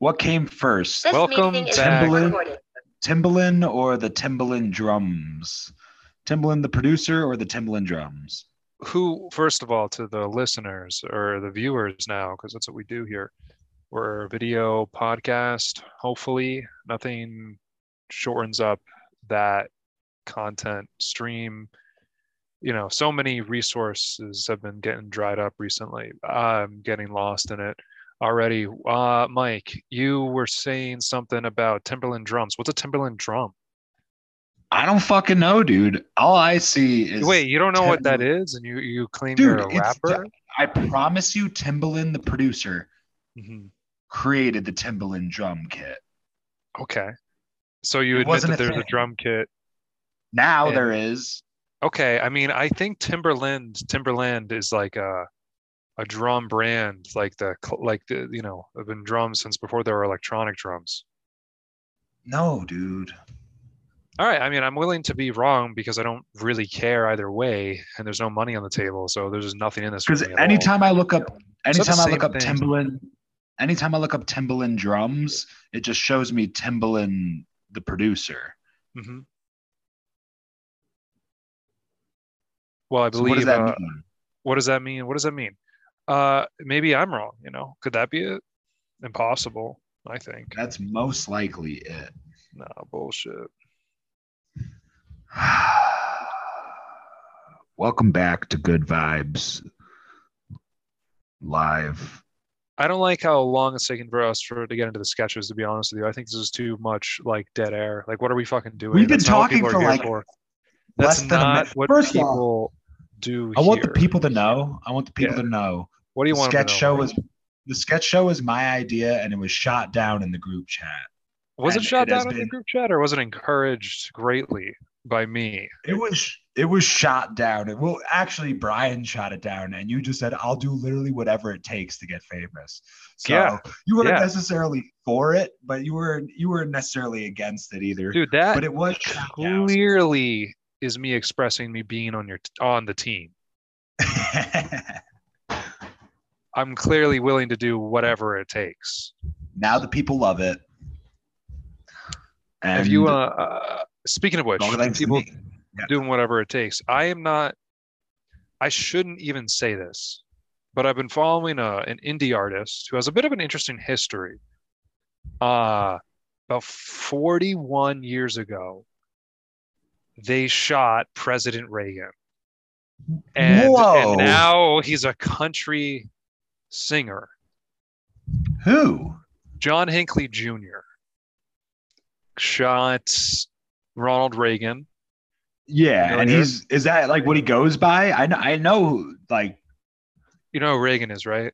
What came first, This Welcome meeting is back. Timbaland. recorded. Timbaland or the Timbaland drums? Timbaland the producer or the Timbaland drums? Who, first of all, to the listeners or the viewers now, because that's what we do here. We're a video podcast. Hopefully, nothing shortens up that content stream. You know, so many resources have been getting dried up recently. I'm getting lost in it already. Uh, Mike, you were saying something about Timberland drums. What's a Timberland drum? I don't fucking know, dude. All I see is Wait, you don't know what that is, and you you claim Dude, you're a rapper? I promise you, Timbaland the producer Mhm. created the Timbaland drum kit. Okay. So you It admit that a there's a drum kit. Now And- there is. Okay, I mean, I think Timberland Timberland is like a a drum brand, like the like the you know, have been drums since before there were electronic drums. No, dude. All right, I mean, I'm willing to be wrong because I don't really care either way, and there's no money on the table, so there's just nothing in this. Because me at all. anytime I look up, anytime I look up thing. Timbaland, anytime I look up Timbaland drums, it just shows me Timbaland the producer. Mhm. Well, I So believe. what does that uh, mean? what does that mean? What does that mean? Uh, maybe I'm wrong. You know, could that be it? Impossible. I think. That's most likely it. No bullshit. Welcome back to Good Vibes Live. I don't like how long it's taking for us for to get into the sketches. To be honest with you, I think this is too much like dead air. Like, what are we fucking doing? We've been That's talking for, like, for. less That's than a not minute. what First off, people do. I want the people to know. I want the people Yeah. to know. What do you the want? sketch to show was the sketch show was my idea, and it was shot down in the group chat. Was it shot it down in the group chat, or was it encouraged greatly by me? It was it was shot down. It, well, actually, Brian shot it down, and you just said, "I'll do literally whatever it takes to get famous." So Yeah. you weren't Yeah. necessarily for it, but you were you weren't necessarily against it either. Dude, that but it was clearly is me expressing me being on your on the team. I'm clearly willing to do whatever it takes. now the people love it. And if you uh, uh speaking of which all thanks to people. Yeah. doing whatever it takes i am not i shouldn't even say this but i've been following a, an indie artist who has a bit of an interesting history uh about 41 years ago they shot president reagan and, and now he's a country singer who? john hinckley jr shot ronald reagan Yeah, You know and he's is that like what he goes by? I know I know like You know who Reagan is, right?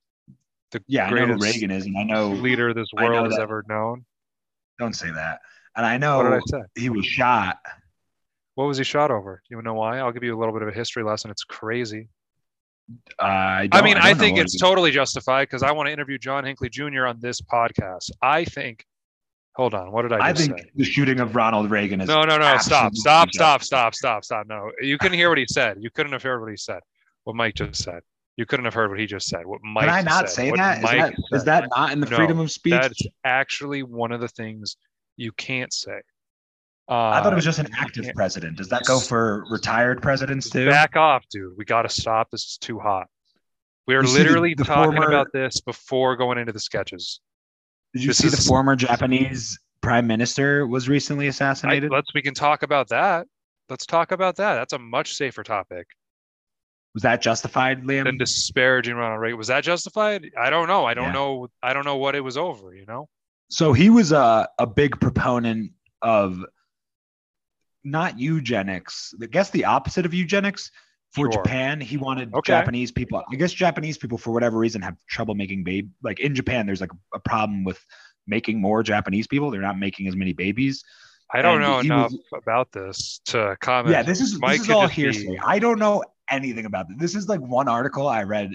The yeah, I know Reagan is, and I know leader this world has that. ever known. don't say that. And I know What did I say? he was shot. What was he shot over? You know why? I'll give you a little bit of a history lesson. It's crazy. I, I mean, I, know think it's totally justified because I want to interview John Hinckley Jr. on this podcast. I think. Hold on. What did I just? I think say? the shooting of Ronald Reagan is No, no, no. Stop, stop, stop, stop, stop, stop. No, you couldn't hear what he said. You couldn't have heard what he said. What Mike just said. You couldn't have heard what he just said. What Mike Can I not said. say that? Is, that? is that not in the No, freedom of speech? That's actually one of the things you can't say. Uh, I thought it was just an active president. Does that go for retired presidents too? Back off, dude. We got to stop. This is too hot. We are You see the- literally the talking former- about this before going into the sketches. Did you this see the former Japanese prime minister was recently I, assassinated? let's we can talk about that. Let's talk about that. That's a much safer topic was that justified, Liam? than disparaging Ronald Reagan. Was that justified? I don't know. I don't Yeah. know. I don't know what it was over. You know. so he was a, a big proponent of not eugenics. I guess the opposite of eugenics. For Sure. japan he wanted Okay. japanese people. I guess japanese people for whatever reason have trouble making baby like in japan there's like a problem with making more japanese people. They're not making as many babies. I don't And know enough was- about this to comment. yeah this is Mike this is all just be- hearsay. I don't know anything about this. This is like one article i read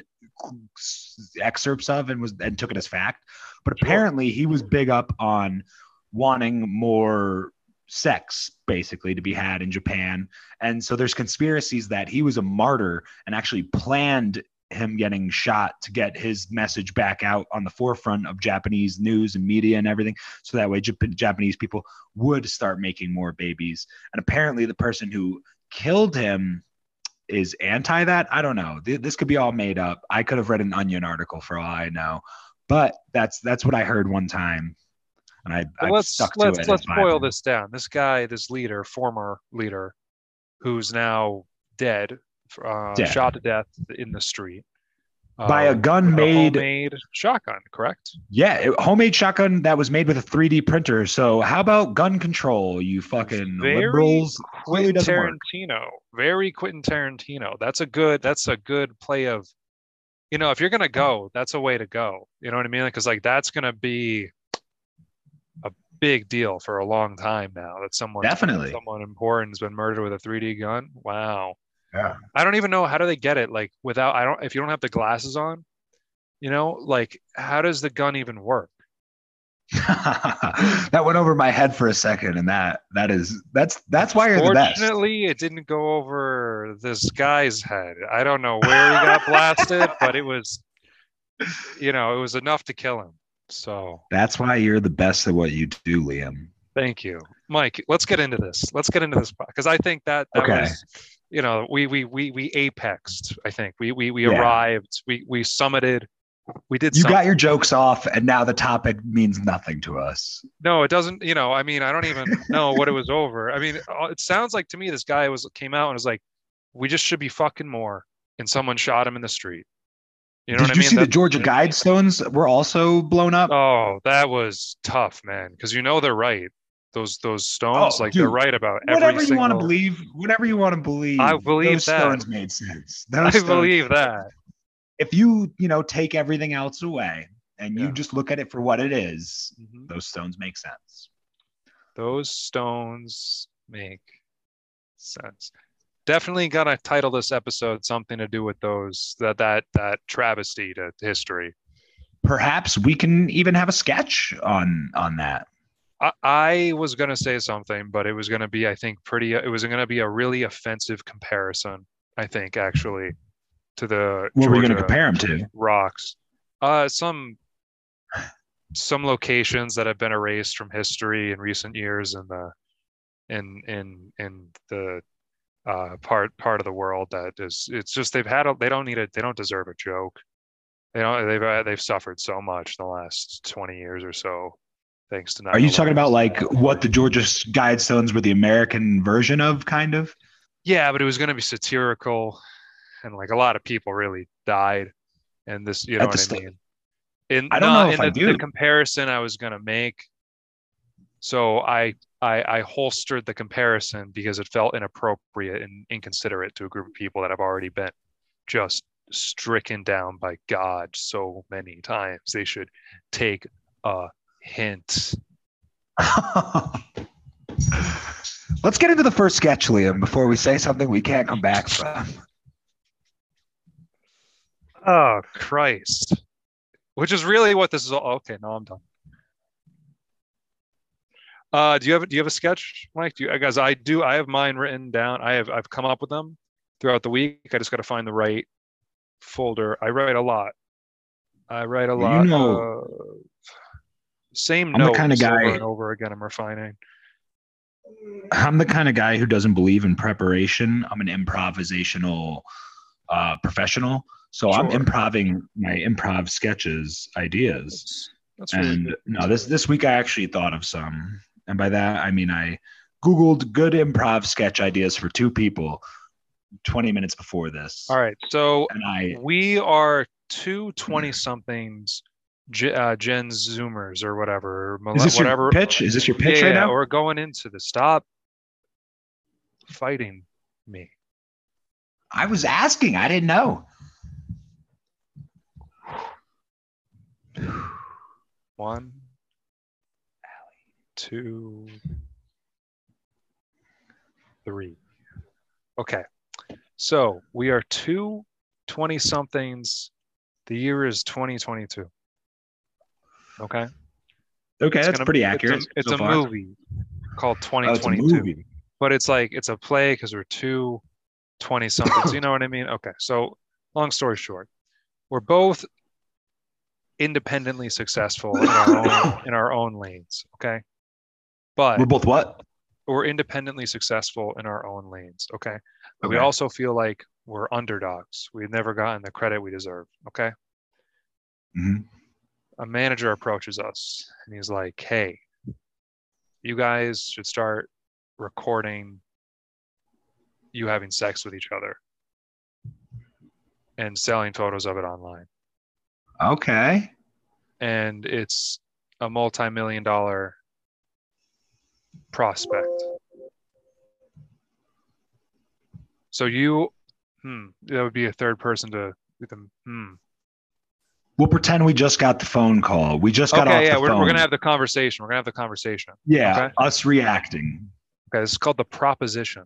excerpts of and was and took it as fact. But apparently he was big up on wanting more sex basically to be had in japan and so there's conspiracies that he was a martyr and actually planned him getting shot to get his message back out on the forefront of Japanese news and media and everything. So that way, Jap- Japanese people would start making more babies. And apparently, the person who killed him is anti that. I don't know. Th- This could be all made up. I could have read an Onion article for all I know, but that's that's what I heard one time, and I I've let's let's let's boil this down. This guy, this leader, former leader, who's now dead, uh, Dead. shot to death in the street by a uh, gun a made homemade shotgun. Correct. Yeah, homemade shotgun that was made with a 3D printer. So how about gun control, you fucking Very liberals? Quentin doesn't work. Tarantino, very Quentin Tarantino. That's a good. That's a good play of, you know, if you're gonna go, that's a way to go. You know what I mean? Because like that's gonna be a big deal for a long time now. That someone Definitely. someone important's been murdered with a 3D gun. Wow. Yeah. I don't even know how do they get it like without. I don't. If you don't have the glasses on, you know, like how does the gun even work? that went over my head for a second, and that that is that's that's why you're the best. Fortunately, it didn't go over this guy's head. I don't know where he got blasted, but it was, you know, it was enough to kill him. So That's why you're the best at what you do, Liam. thank you, Mike. Let's get into this. Let's get into this because I think that that Okay. was, you know, we we we we apexed. I think we we we Yeah. arrived. We we summited. We did. You something. got your jokes off, and now the topic means nothing to us. No, it doesn't. You know, I mean, I don't even know what it was over. I mean, uh, it sounds like to me this guy was came out and was like, "We just should be fucking more," and someone shot him in the street. You know Did what you I mean? see the Georgia Guidestones were also blown up? Oh, that was tough, man. Because you know they're right. Those those stones, Oh, like they're right about whatever you single. want to believe, whatever you want to believe. I believe those that. stones made sense. I stones- believe that. If you you know take everything else away and you Yeah. just look at it for what it is, Mhm. those stones make sense. Those stones make sense. Definitely gonna title this episode something to do with those that that that travesty to history. Perhaps we can even have a sketch on on that. I, I was gonna say something, but it was gonna be, I think, pretty. It was gonna be a really offensive comparison. I think actually to the What were going to compare them to? rocks. Uh, some some locations that have been erased from history in recent years in the in in in the uh, part part of the world that is it's just they've had a, they don't need it they don't deserve a joke you don't they've uh, they've suffered so much in the last 20 years or so thanks to Are you talking about like what the Georgia Guidestones were the American version of, kind of? Yeah, but it was going to be satirical, and like a lot of people really died. And this, you know what the I mean? In, I don't no, know if I the, do. the comparison I was going to make. So I, I I holstered the comparison because it felt inappropriate and inconsiderate to a group of people that have already been just stricken down by God so many times. They should take a hint. Let's get into the first sketch, Liam, before we say something we can't come back from. Oh Christ! Which is really what this is all. Okay, no, I'm done. Uh, do you have do you have a sketch, Mike? Do you guys? I do. I have mine written down. I have I've come up with them throughout the week. I just got to find the right folder. I write a lot. I write a lot. You know- uh, same I'm the kinda guy- over and over again. I'm refining. I'm the kind of guy who doesn't believe in preparation. I'm an improvisational uh, professional. So I'm Sure. improving my improv sketches, ideas. That's, that's really and good. no, this this week I actually thought of some, and by that I mean I googled good improv sketch ideas for two people 20 minutes before this, All right, so and I we are two 20 somethings uh, Gen Zoomers or whatever, is this whatever. your pitch? Is this your pitch yeah, right now? we're going into the stop fighting me. I was asking. I didn't know. One, two, three. Okay. So we are two 20 somethings. The year is 2022. Okay. Okay, It's that's gonna- pretty it's accurate. It's so a, far. movie called Oh, it's a 2022. movie. but it's like it's a play because we're two 20 somethings you know what i mean okay so long story short we're both independently successful in our own in our own lanes. Okay. But We're both what? we're independently successful in our own lanes. Okay. But we also feel like we're underdogs. We've never gotten the credit we deserve. Okay. Mhm. A manager approaches us and he's like, hey, you guys should start recording you having sex with each other and selling photos of it online. Okay. And it's a multi million dollar prospect. So you, hmm, that would be a third person to, hmm. We'll pretend we just got the phone call. We just got off Okay, yeah, the we're, phone. we're gonna have the conversation. We're gonna have the conversation. yeah, okay. us reacting. Okay, this is called the proposition.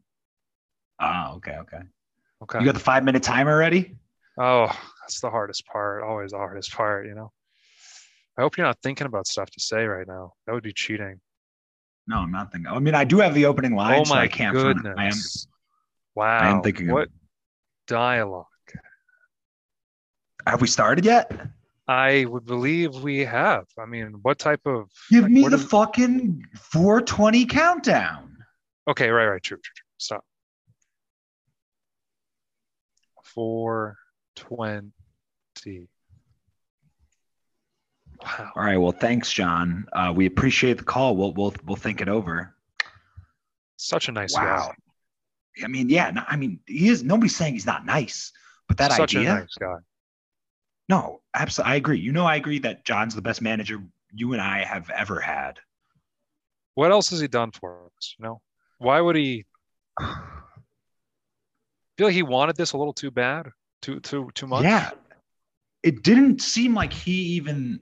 Oh, okay, okay. Okay. You got the five minute timer ready? Oh, that's the hardest part. Always the hardest part, you know. I hope you're not thinking about stuff to say right now. That would be cheating. No, I'm not thinking. I mean, I do have the opening line, oh so my I can't. goodness. I am. wow. thinking of- what dialogue. Have we started yet? I would believe we have. I mean, what type of Give like, me the is- fucking 420 countdown. Okay, right, right, true, true, true. Stop. Four twenty. Wow. All right. Well, thanks, John. Uh, we appreciate the call. We'll we'll we'll think it over. Such a nice Wow. guy. I mean, yeah. No, I mean, he is. Nobody's saying he's not nice, but that Such idea. Such a nice guy. No, absolutely. I agree. You know, I agree that John's the best manager you and I have ever had. What else has he done for us? You know, why would he feel like he wanted this a little too bad, too too too much? Yeah. It didn't seem like he even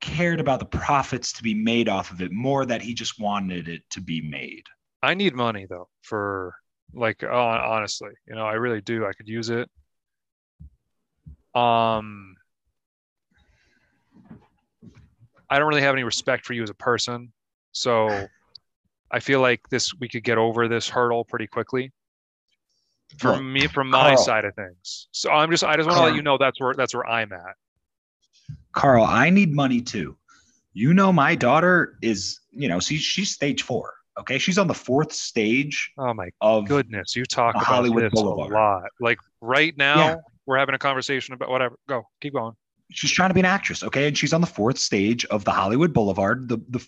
cared about the profits to be made off of it, more that he just wanted it to be made. I need money though for like uh, honestly, you know, I really do. I could use it. Um I don't really have any respect for you as a person. So I feel like this we could get over this hurdle pretty quickly. From Look, me from my Carl. side of things. So I'm just I just want to let you know that's where that's where I'm at. Carl, I need money too. You know, my daughter is, you know, she's she's stage four. Okay, she's on the fourth stage Oh my of goodness, you talk about Hollywood this Boulevard. a lot. Like right now, Yeah. we're having a conversation about whatever. Go, keep going. she's trying to be an actress. Okay, and she's on the fourth stage of the Hollywood Boulevard, the the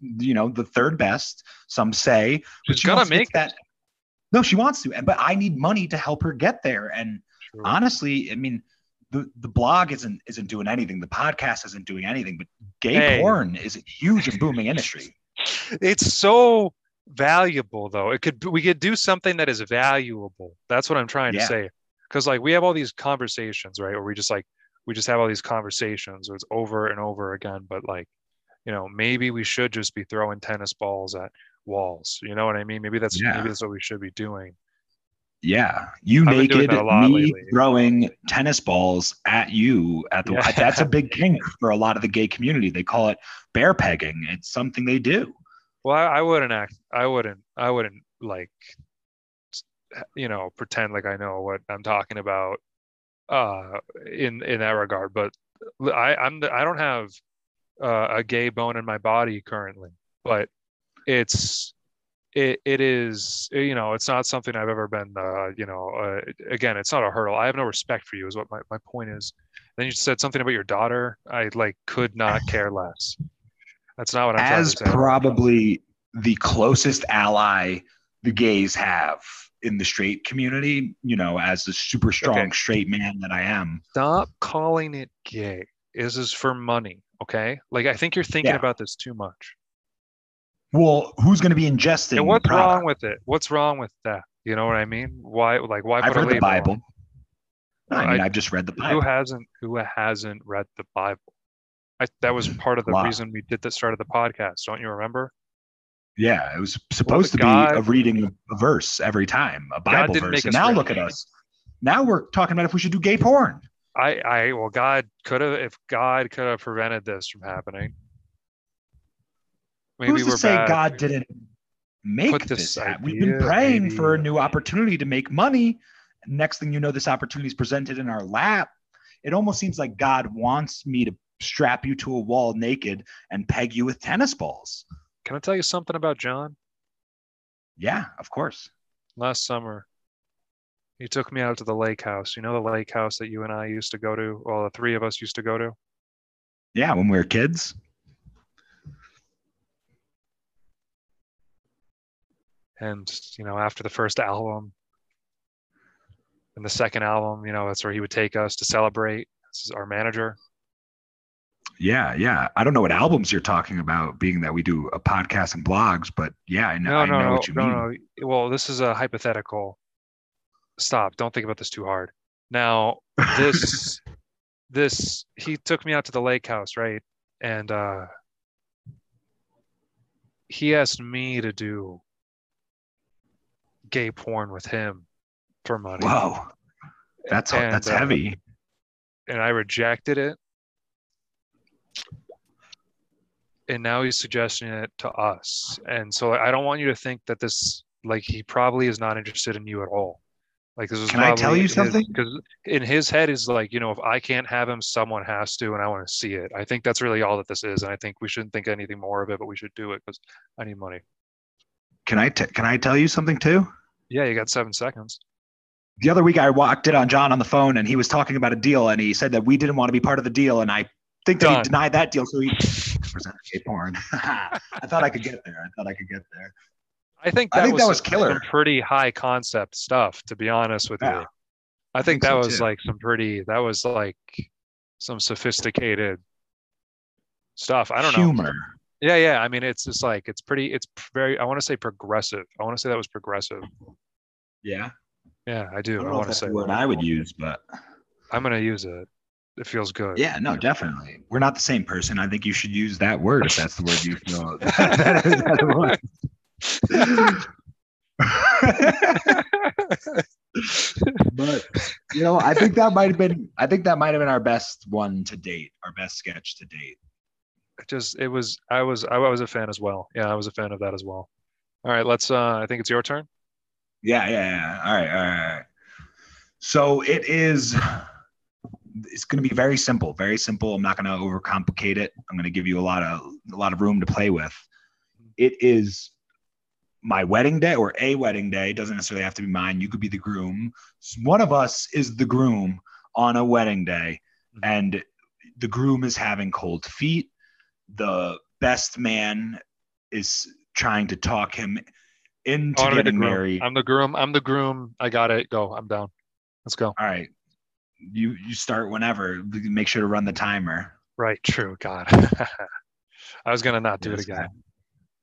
you know the third best, some say. She's she gonna wants to get make that. No, she wants to, and but I need money to help her get there. And True. honestly, I mean, the the blog isn't isn't doing anything. The podcast isn't doing anything. But gay Hey. porn is a huge and booming industry. It's so valuable though. It could we could do something that is valuable. That's what I'm trying Yeah. to say. Because like we have all these conversations, right? Where we just like we just have all these conversations where it's over and over again. But like, you know, maybe we should just be throwing tennis balls at walls. You know what I mean? Maybe that's Yeah. maybe that's what we should be doing. Yeah, you I've naked, that a lot me lately. throwing tennis balls at you at the. Yeah. That's a big kink for a lot of the gay community. They call it bear pegging. It's something they do. Well, I, I wouldn't act. I wouldn't. I wouldn't like, you know, pretend like I know what I'm talking about, uh, in in that regard. But I I'm I don't have uh, a gay bone in my body currently, but it's it it is you know it's not something I've ever been uh, you know uh, again it's not a hurdle. I have no respect for you is what my my point is. Then you said something about your daughter. I like could not care less. That's not what I'm As trying to say. probably the closest ally the gays have in the straight community, you know, as the super strong Okay. straight man that I am. stop calling it gay. This is for money, okay? Like I think you're thinking Yeah. about this too much. Well, who's going to be ingesting? And what's wrong with it? What's wrong with that? You know what I mean? Why like why I've read the Bible. I mean, I- I've just read the Bible. Who hasn't who hasn't read the Bible? I, that was part of the Wow. reason we did the start of the podcast. Don't you remember? Yeah, it was supposed to God- be a reading of a verse every time, a Bible verse. And now look at us. Now we're talking about if we should do gay porn. I I well God could have if God could have prevented this from happening. Maybe Who's to say bad. God didn't make Put this? this? We've been praying for a new opportunity to make money. Next thing you know, this opportunity is presented in our lap. it almost seems like God wants me to strap you to a wall naked and peg you with tennis balls. Can I tell you something about John? Yeah, of course. Last summer, he took me out to the lake house. You know the lake house that you and I used to go to? Well, the three of us used to go to. Yeah, when we were kids. And, you know, after the first album and the second album, you know, that's where he would take us to celebrate. This is our manager. Yeah, yeah. I don't know what albums you're talking about, being that we do a podcast and blogs, but yeah, I know, No, I no, know no, what you no, mean. no. Well, this is a hypothetical. Stop. Don't think about this too hard. Now, this, this, he took me out to the lake house, right? And uh, he asked me to do gay porn with him for money. Whoa, that's And, that's uh, heavy. and I rejected it. And now he's suggesting it to us. And so I don't want you to think that this, like, he probably is not interested in you at all. Like, this is Can I tell you something? Because in his head is like, you know, if I can't have him, someone has to, and I want to see it. I think that's really all that this is. And I think we shouldn't think anything more of it, but we should do it because I need money. Can I t- can I tell you something too? Yeah, you got seven seconds. The other week I walked in on John on the phone and he was talking about a deal and he said that we didn't want to be part of the deal and I think that Done. he denied that deal so he porn. I thought I could get there. I thought I could get there. I think I that think was, that was killer. pretty high concept stuff, to be honest with Yeah. you. I think think that so, was too. like some pretty that was like some sophisticated stuff. I don't know. Humor. Yeah, yeah. I mean, it's just like it's pretty. It's very. I want to say progressive. I want to say that was progressive. Yeah. Yeah, I I do. don't I, know want to say. what. I would use, but I'm gonna use it. It feels good. yeah, no, definitely. We're not the same person. I think you should use that word if that's the word you feel. that is that but you know, I think that might have been I think that might have been our best one to date, our best sketch to date. Just it was. I was. I was a fan as well. Yeah, I was a fan of that as well. All right, let's. uh I think it's your turn. Yeah, yeah, yeah. All right, all right, all right. So it is. It's going to be very simple, very simple. I'm not going to overcomplicate it. I'm going to give you a lot of a lot of room to play with. It is my wedding day or a wedding day. It doesn't necessarily have to be mine. You could be the groom. One of us is the groom on a wedding day, Mhm. and the groom is having cold feet. The best man is trying to talk him into the getting married. I'm the groom. I'm the groom. I got it. Go. I'm down. Let's go. All right. You you start whenever. Make sure to run the timer. Right. True. God. I was gonna not do it again.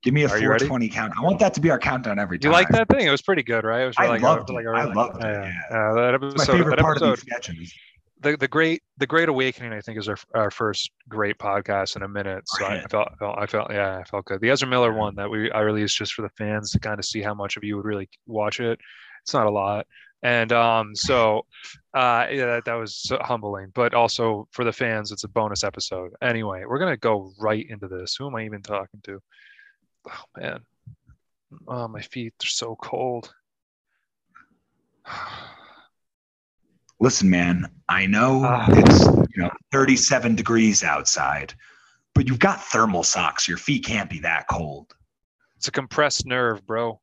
Give me a Are 420 count. I want that to be our countdown every Do time. you like that thing? It was pretty good, right? It was I like loved uh, like it. a, I like- loved it, uh, Yeah, yeah. yeah, that It's episode. my favorite that part of these sketches. The, the great the great awakening i think is our, our first great podcast in a minute. So I, I felt, I felt yeah i felt good. The ezra miller one that we i released just for the fans to kind of see how much of you would really watch it. It's not a lot. And um so uh yeah that, that was so humbling. But also for the fans it's a bonus episode. Anyway we're gonna go right into this. Who am i even talking to? Oh man. Oh my feet they're so cold Listen, man. I know Ah. it's you know 37 degrees outside, but you've got thermal socks. Your feet can't be that cold. it's a compressed nerve bro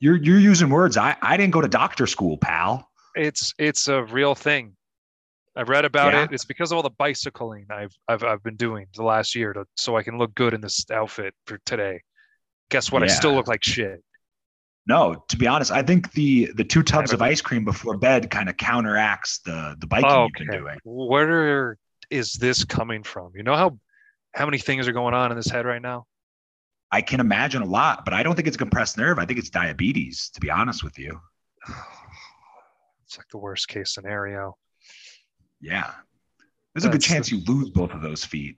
You're you're using words. I I didn't go to doctor school, pal. it's it's a real thing. I've read about Yeah? it. It's because of all the bicycling I've I've I've been doing the last year to so I can look good in this outfit for today. Guess what? I still look like shit. No, to be honest, I think the the two tubs of ice cream before bed kind of counteracts the the biking Oh, you've been okay. doing. Where is this coming from? You know how how many things are going on in this head right now? I can imagine a lot, but I don't think it's a compressed nerve. I think it's diabetes, to be honest with you. It's like the worst case scenario. Yeah. There's a good chance the- you lose both of those feet.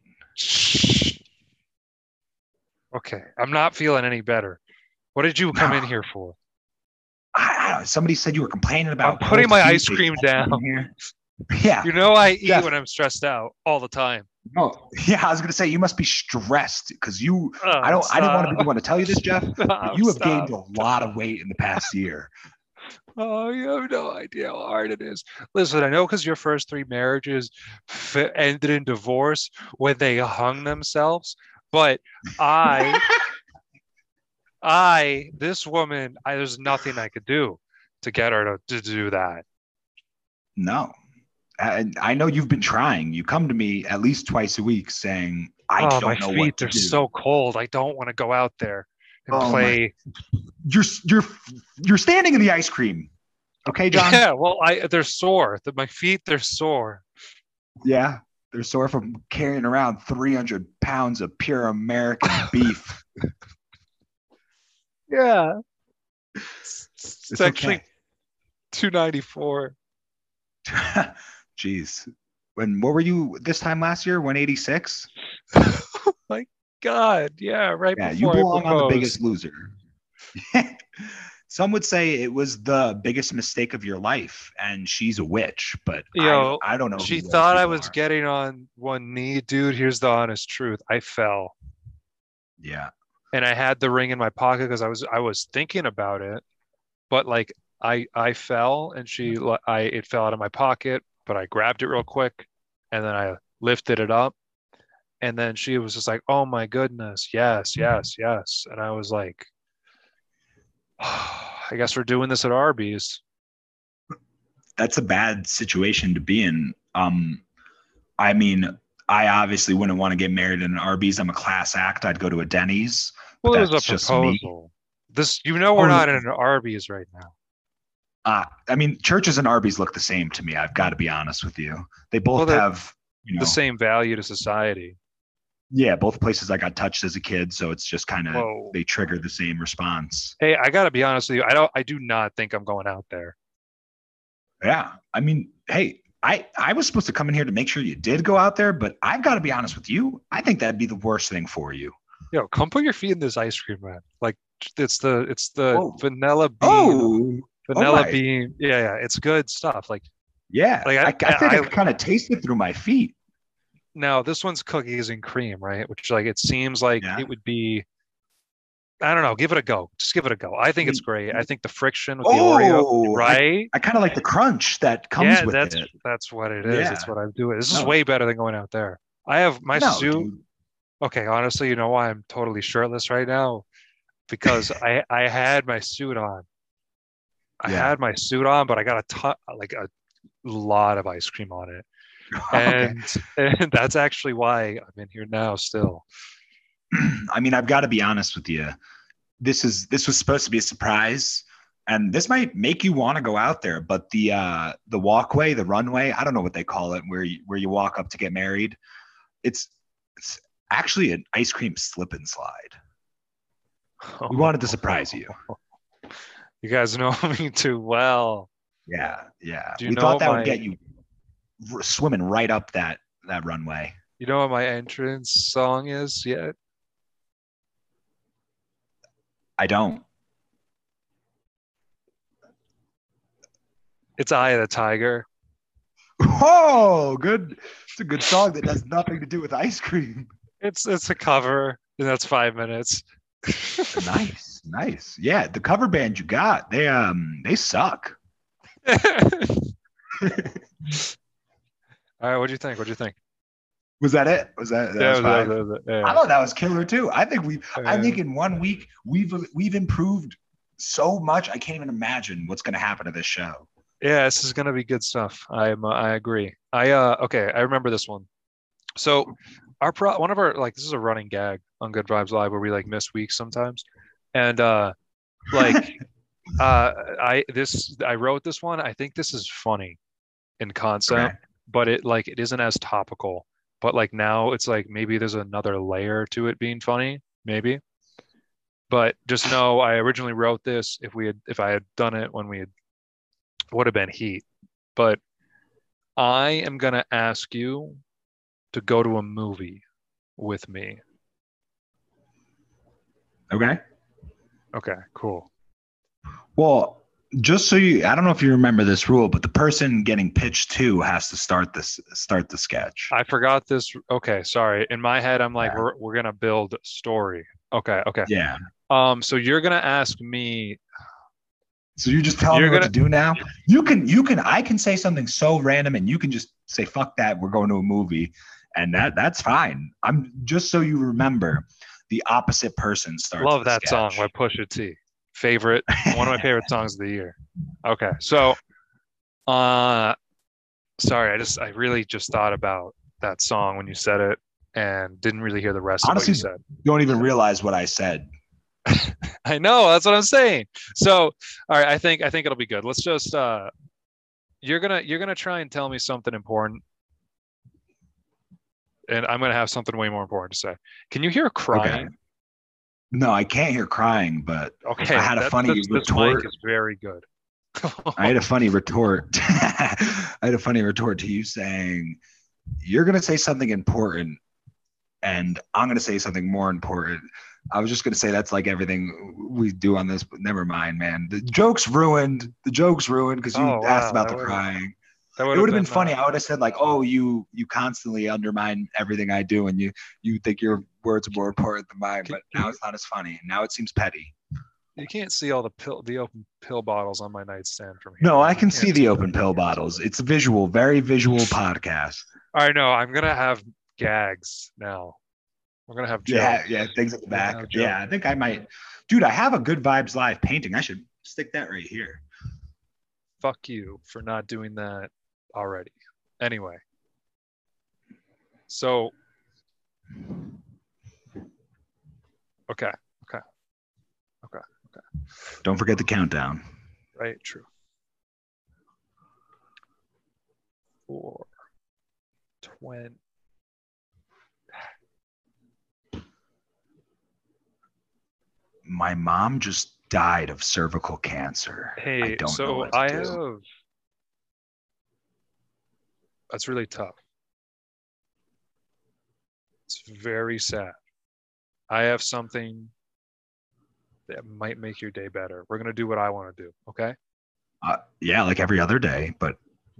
Okay, I'm not feeling any better. What did you come in here for? I, I don't know. Somebody said you were complaining about I'm putting my ice cream down. Here. Yeah. You know I eat when I'm stressed out all the time. No. Yeah, I was gonna say you must be stressed because you Oh, I don't I didn't want to stop. be the one to tell you this, Jeff. Stop, you have stop. gained a lot of weight in the past year. Oh, you have no idea how hard it is. Listen, I know because your first three marriages ended in divorce when they hung themselves, but I, I, this woman, I, there's nothing I could do to get her to, to do that. No. And I know you've been trying. You come to me at least twice a week saying, I oh, don't my know feet, what to they're do. so cold. I don't want to go out there and Oh, my- play. you're you're you're standing in the ice cream. Okay, John? Yeah, well, I they're sore. My feet, they're sore. Yeah. They're sore from carrying around 300 pounds of pure American beef. Yeah. It's, it's It's actually okay. 294. Jeez. When what were you this time last year? 186? my God. Yeah, right Yeah, you before I belong on the biggest loser. Some would say it was the biggest mistake of your life, and she's a witch, but you I, I don't know. She thought I was are. getting on one knee, dude. Here's the honest truth. I fell. Yeah. And I had the ring in my pocket because I was I was thinking about it, but like I I fell and she I it fell out of my pocket, but I grabbed it real quick and then I lifted it up, and then she was just like, "Oh my goodness, yes, yes, yes," and I was like, "I guess we're doing this at Arby's." That's a bad situation to be in. Um, I mean, I obviously wouldn't want to get married in an Arby's. I'm a class act. I'd go to a Denny's. Well, it was that's a just me. proposal. This you know we're Oh, not in an Arby's right now. Uh, I mean, churches and Arby's look the same to me. I've got to be honest with you. They both Well, have, you know, The same value to society. yeah, both places I got touched as a kid, so it's just kind of they trigger the same response. Hey, I gotta be honest with you. I don't. I do not think I'm going out there. Yeah, I mean, hey, I I was supposed to come in here to make sure you did go out there, but I've got to be honest with you. I think that'd be the worst thing for you. Yo, come put your feet in this ice cream, man. Like it's the it's the Oh. vanilla bean, Oh, oh vanilla right. bean. Yeah, yeah, it's good stuff. Like yeah. Like, I, I- I, think I, I- kind of taste it through my feet. now this one's cookies and cream, right? Which like it seems like Yeah. it would be. I don't know. Give it a go. Just give it a go. I think it's great. I think the friction with the Oreo, Oh, right? I kind of like the crunch that comes yeah, with that's it. that's what it is. That's Yeah. what I'm doing. This is way better than going out there. I have my No, suit. dude. Okay, honestly, you know why I'm totally shirtless right now? Because I I had my suit on. I Yeah. had my suit on, but I got a ton, like a lot of ice cream on it, Okay. and and that's actually why I'm in here now still. I mean, I've got to be honest with you. This is this was supposed to be a surprise, and this might make you want to go out there. But the uh, the walkway, the runway, I don't know what they call it, where you, where you walk up to get married. It's it's actually an ice cream slip and slide. We wanted to surprise you. You guys know me too well. Yeah, yeah. We thought that my- would get you swimming right up that that runway. You know what my entrance song is yet? I don't. It's Eye of the Tiger. Oh, good. It's a good song that has nothing to do with ice cream. It's it's a cover, and that's five minutes. nice, nice. Yeah, the cover band you got, they um they suck. All right, what do you think? What do you think? Was that it? Was that, that Yeah, was it was- five? was- yeah. I thought that was killer too. I think we I think in one week we've we've improved so much. I can't even imagine what's gonna happen to this show. Yeah, this is gonna be good stuff. I'm uh, I agree. I uh okay, I remember this one. So our pro one of our like this is a running gag on Good Vibes Live where we like miss weeks sometimes. And uh like uh I this I wrote this one. I think this is funny in concept, Okay. but it like it isn't as topical. But like now it's like maybe there's another layer to it being funny, maybe. But just know I originally wrote this if we had if I had done it when we had would have been heat. But I am gonna ask you to go to a movie with me. Okay. Okay, cool. Well, just so you I don't know if you remember this rule, but the person getting pitched to has to start this start the sketch. I forgot this. Okay, sorry. In my head, I'm like, Yeah. we're we're gonna build story. Okay, okay. yeah. Um, so you're gonna ask me. So you just tell You're me what gonna- to do now? You can you can I can say something so random and you can just say fuck that we're going to a movie and that that's fine. I'm just so you remember the opposite person starts. Love that song sketch. by Pusha T. Favorite, one of my favorite songs of the year. Okay, so, uh, sorry, I just I really just thought about that song when you said it and didn't really hear the rest Honestly, of what you said. You don't even realize what I said. I know that's what I'm saying. So, all right, I think I think it'll be good. Let's just uh, you're gonna you're gonna try and tell me something important, and I'm gonna have something way more important to say. Can you hear crying? No, I can't hear crying, but Okay, I had a that- funny this, this mic retort. is very good. I had a funny retort. I had a funny retort to you saying, You're going to say something important, and I'm going to say something more important. I was just going to say that's like everything we do on this, but never mind, man. The joke's ruined. The joke's ruined because you Oh, asked wow, about the crying. That It would have been uh, funny. I would have said like, "Oh, you you constantly undermine everything I do, and you you think your words are more important than mine." But now it's not as funny. Now it seems petty. You can't see all the pill, the open pill bottles on my nightstand from here. No, I can can't see the open pill bottles. It's a visual, very visual podcast. I know. I'm gonna have gags now. We're gonna have Yeah, jokes. yeah, things at the back. Yeah, I think I might. Dude, I have a good vibes live painting. I should stick that right here. Fuck you for not doing that already. Anyway, so okay, okay, okay, okay. Don't forget the countdown. right, true. Four, twenty. My mom just died of cervical cancer. I Hey, don't know so I do. have. That's really tough. It's very sad. I have something that might make your day better. We're gonna do what I want to do. Okay. Uh, yeah, like every other day, but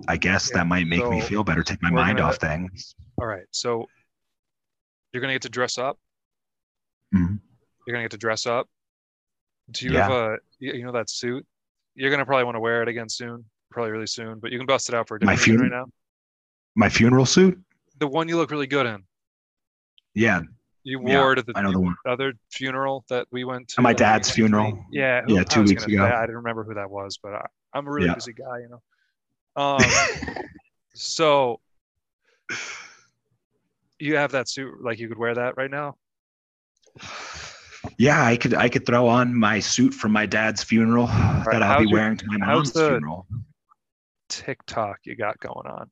I guess Yeah, that might make me feel better, take my mind gonna- off things. All right. So you're gonna get to dress up. Mhm. You're gonna get to dress up. Do you Yeah. have a you know that suit? You're gonna probably want to wear it again soon, probably really soon. But you can bust it out for a My different reason fun- right now. My funeral suit? The one you look really good in. Yeah, You Yeah, wore to the I know the one. other funeral that we went to. At my dad's funeral. Yeah. Yeah, two weeks gonna say, ago. I didn't remember who that was, but I, I'm a really Yeah. busy guy, you know. Um, so you have that suit, like you could wear that right now. Yeah, I could I could throw on my suit from my dad's funeral that I'll be your- wearing to my mom's the- funeral. TikTok you got going on.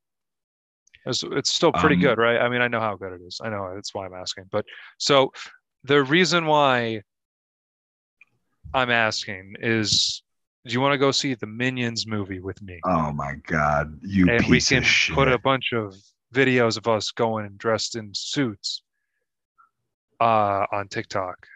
It's, it's still pretty Um, good, right? I mean, I know how good it is. I know that's why I'm asking. But so the reason why I'm asking is, do you want to go see the Minions movie with me? Oh my god, you and we can put a bunch of videos of us going and dressed in suits uh, on TikTok.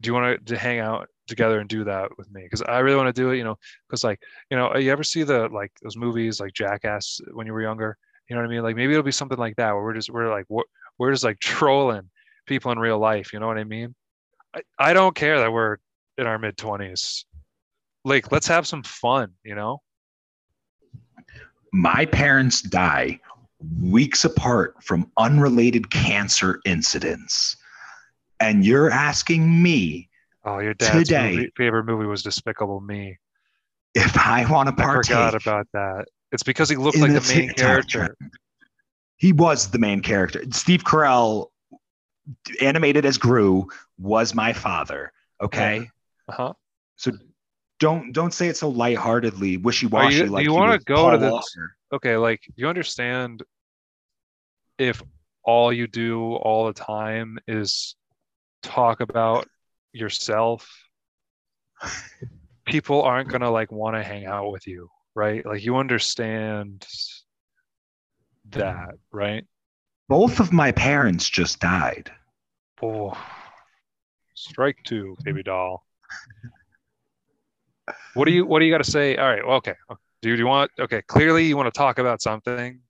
Do you want to hang out together and do that with me? Because I really want to do it. You know, because like you know, you ever see the like those movies like Jackass when you were younger? You know what I mean? Like maybe it'll be something like that where we're just we're like we're, we're just like trolling people in real life. You know what I mean? I, I don't care that we're in our mid twenties. Like let's have some fun. You know? my parents die weeks apart from unrelated cancer incidents. And you're asking me Oh, your dad's Today. favorite movie was Despicable Me. if I want to I forgot about that. It's because he looked like the the main character. He was the main character. Steve Carell, animated as Gru, was my father. Okay, Uh huh. so don't don't say it so lightheartedly, wishy washy. You- like you wanna go to this- Walker. Okay, like you understand if all you do all the time is talk about yourself, people aren't gonna like want to hang out with you, right? Like you understand that, right? Both of my parents just died. Oh, strike two, baby doll. What do you What do you got to say? All right, well, okay. Do you want? Okay, clearly you want to talk about something.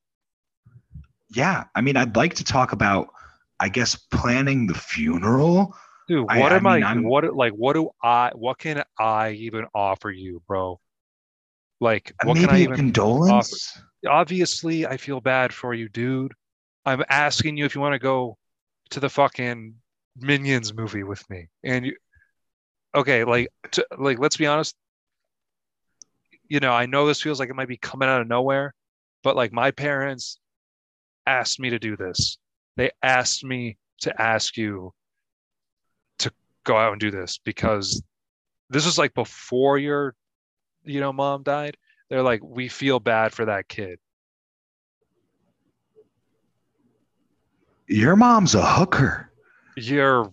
Yeah, I mean, I'd like to talk about, I guess, planning the funeral. Dude, what I am I, mean, I'm- what like what do I what can I even offer you, bro? Like, what can I a even condolence. obviously I feel bad for you, dude. I'm asking you if you want to go to the fucking Minions movie with me. And you okay, like to, like let's be honest. You know, I know this feels like it might be coming out of nowhere, but like my parents asked me to do this. They asked me to ask you to go out and do this because this was like before your you know mom died. They're like we feel bad for that kid. Your mom's a hooker. you're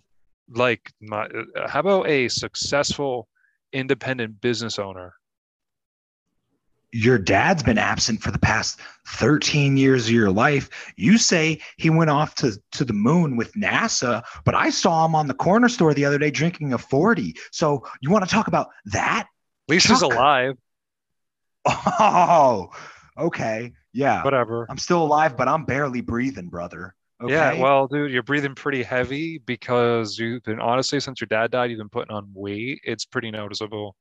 like my, how about a successful independent business owner Your dad's been absent for the past 13 years of your life. You say he went off to, to the moon with NASA, but I saw him on the corner store the other day drinking a 40. So you want to talk about that? Least he's Chuck. alive Oh, okay. Yeah. whatever I'm still alive, but I'm barely breathing, brother. Okay. yeah well dude you're breathing pretty heavy because you've been honestly since your dad died you've been putting on weight it's pretty noticeable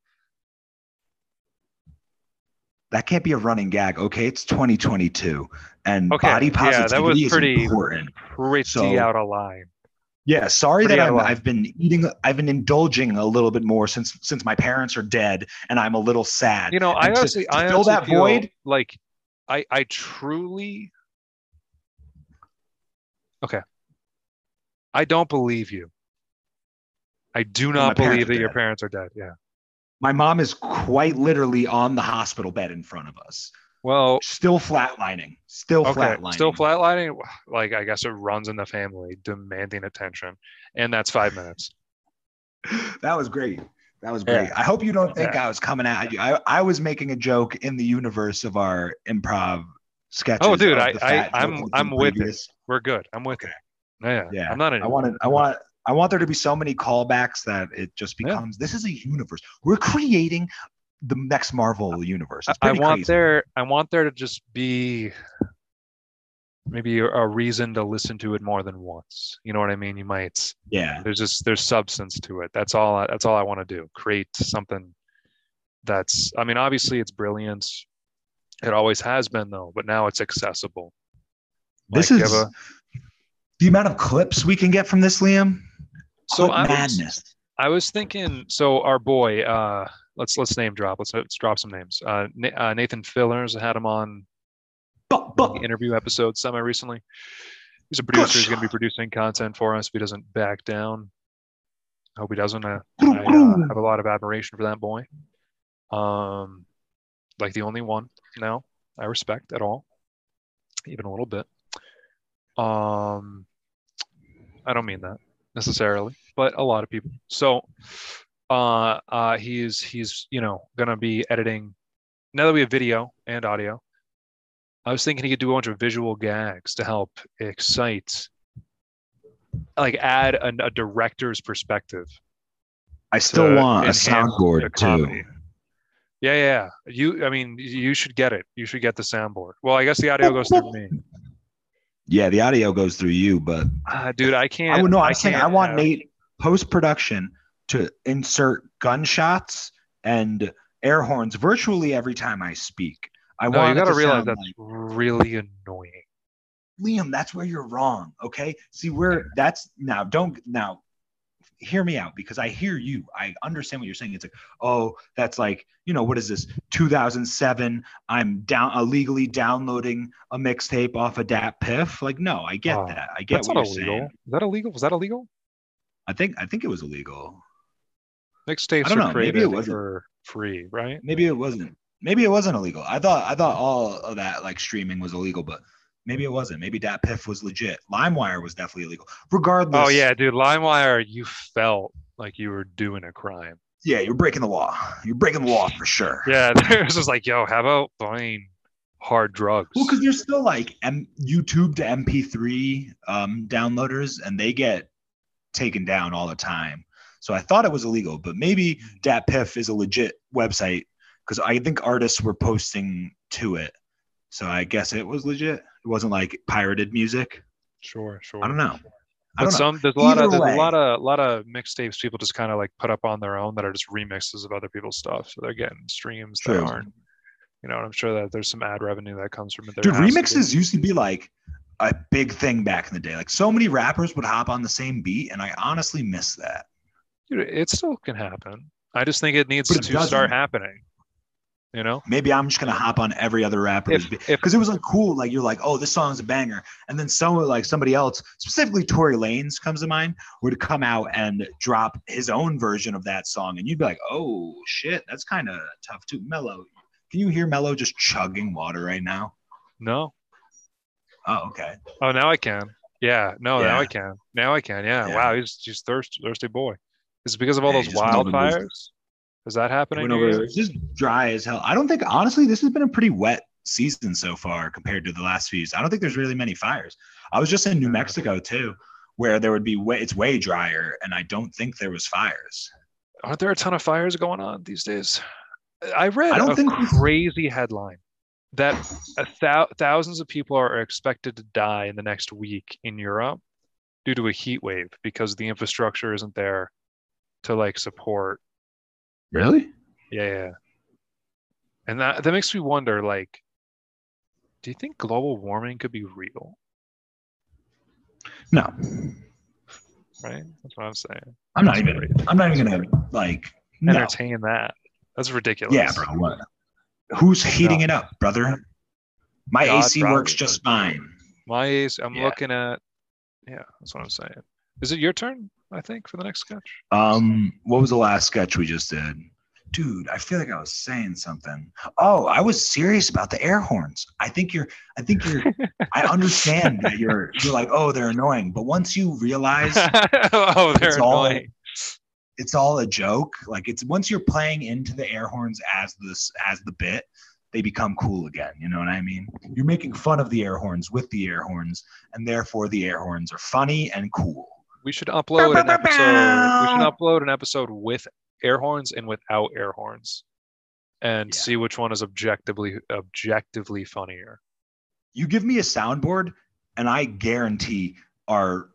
that can't be a running gag. Okay. It's 2022 and Okay, body yeah, positivity that was is pretty- important. pretty So- out of line Yeah, sorry Pretty that I'm, i've been eating. I've been indulging a little bit more since since my parents are dead, and I'm a little sad. you know i And to- honestly to i fill honestly that void. like i i truly okay i don't believe you i do not believe that your parents are dead yeah My mom is quite literally on the hospital bed in front of us, well still flatlining, still okay flatlining. still flatlining like i guess it runs in the family demanding attention and that's five minutes that was great. That was Yeah. great. I hope you don't think I was coming at you. I, I was making a joke in the universe of our improv sketches. Oh, dude, I, I I'm I'm from with it. we're good i'm with Okay. it yeah Yeah, i'm not in I wanted. I want. I want there to be so many callbacks that it just Yeah. becomes. This is a universe. We're creating the next Marvel universe. I want crazy. there I want there to just be maybe a, reason to listen to it more than once. You know what I mean? You might Yeah. there's just there's substance to it. That's all I, that's all I want to do. Create something that's I mean obviously it's brilliant. It always has been though, but now it's accessible. This Like, is a- the amount of clips we can get from this, Liam. So I was- madness. I was thinking so our boy uh let's let's name drop. Let's let's drop some names. Uh, Na- uh Nathan Fillers had him on But, but, the interview episode semi recently. He's a producer. He's going to be producing content for us if he doesn't back down. I hope he doesn't. Uh, I uh, have a lot of admiration for that boy. Um, like the only one now I respect at all, even a little bit. Um, I don't mean that necessarily, but a lot of people. So, uh, uh, he's he's you know gonna be editing. Now that we have video and audio, I was thinking he could do a bunch of visual gags to help excite, like add a, a director's perspective. I still want a soundboard too. Yeah, yeah. You, I mean, you should get it. You should get the soundboard. Well, I guess the audio goes through me. Yeah, the audio goes through you, but Ah, dude, I can't. I would. I'm saying I can't I want have- Nate post production to insert gunshots and air horns virtually every time I speak. I No, want you got to realize that's like, really annoying. Liam. That's where you're wrong. Okay, see where that's now. Don't now. Hear me out because I hear you. I understand what you're saying. It's like, oh, that's like, you know, what is this? 2007. I'm down illegally downloading a mixtape off of DatPiff. Like, no, I get Oh, that. I get That's what not you're illegal. saying. Is that illegal? Was that illegal? I think I think it was illegal. Mixtapes I don't are know. Maybe created it wasn't. for free, right? maybe it wasn't maybe it wasn't illegal i thought i thought all of that like streaming was illegal but maybe it wasn't maybe DatPiff was legit LimeWire was definitely illegal regardless Oh yeah, dude, LimeWire, you felt like you were doing a crime. yeah you're breaking the law you're breaking the law for sure Yeah, it was just like, yo, how about buying hard drugs? well because there's still like M- youtube to mp3 um, downloaders and they get taken down all the time so i thought it was illegal but maybe mm-hmm. DatPiff is a legit website because i think artists were posting to it so i guess it was legit it wasn't like pirated music Sure, sure. I don't know. I But don't know. some there's a lot of there's way. a lot of a lot of mixtapes people just kind of like put up on their own that are just remixes of other people's stuff. So they're getting streams True. that aren't You know, and I'm sure that there's some ad revenue that comes from it. There Dude, has to remixes used to be like a big thing back in the day. Like so many rappers would hop on the same beat, and I honestly miss that. Dude, it still can happen. I just think it needs it to doesn't. start happening. You know, Maybe I'm just gonna hop on every other rapper's if beat if because it was like cool. Like you're like, oh, this song's a banger, and then someone like somebody else, specifically Tory Lanez, comes to mind, would come out and drop his own version of that song, and you'd be like, oh shit, that's kind of tough too. Mellow, can you hear Mellow just chugging water right now? no, Oh, okay. oh now I can. Yeah, no, now I can. Now I can. Yeah, Yeah. wow, he's he's thirsty, thirsty boy. Is it because of all those just went over those- wildfires? Is that happening? Over-? It's just dry as hell. I don't think honestly this has been a pretty wet season so far compared to the last few. years. I don't think there's really many fires. I was just in New Mexico too, where there would be way it's way drier, and I don't think there was fires. Aren't there a ton of fires going on these days? I read I don't a think- crazy headline that thou- thousands of people are expected to die in the next week in Europe due to a heat wave because the infrastructure isn't there to like support. Really? Yeah, yeah. And that that makes me wonder like do you think global warming could be real? No, Right? That's what I'm saying. I'm not even. I'm not even gonna like. No. Entertain that. That's ridiculous. Yeah, bro. What? Who's heating No. it up, brother? My God, AC works just fine. My AC, I'm Yeah. looking at yeah, that's what I'm saying. Is it your turn, I think, for the next sketch? Um, what was the last sketch we just did? Dude, I feel like I was saying something. Oh, I was serious about the air horns. I think you're I think you're I understand that you're you're like, oh, they're annoying. But once you realize oh, they're it's all annoying. it's all a joke, like it's once you're playing into the air horns as this as the bit, they become cool again. You know what I mean? You're making fun of the air horns with the air horns, and therefore the air horns are funny and cool. We should upload an episode. We should upload an episode with air horns and without air horns, and Yeah. see which one is objectively objectively funnier. You give me a soundboard, and I guarantee our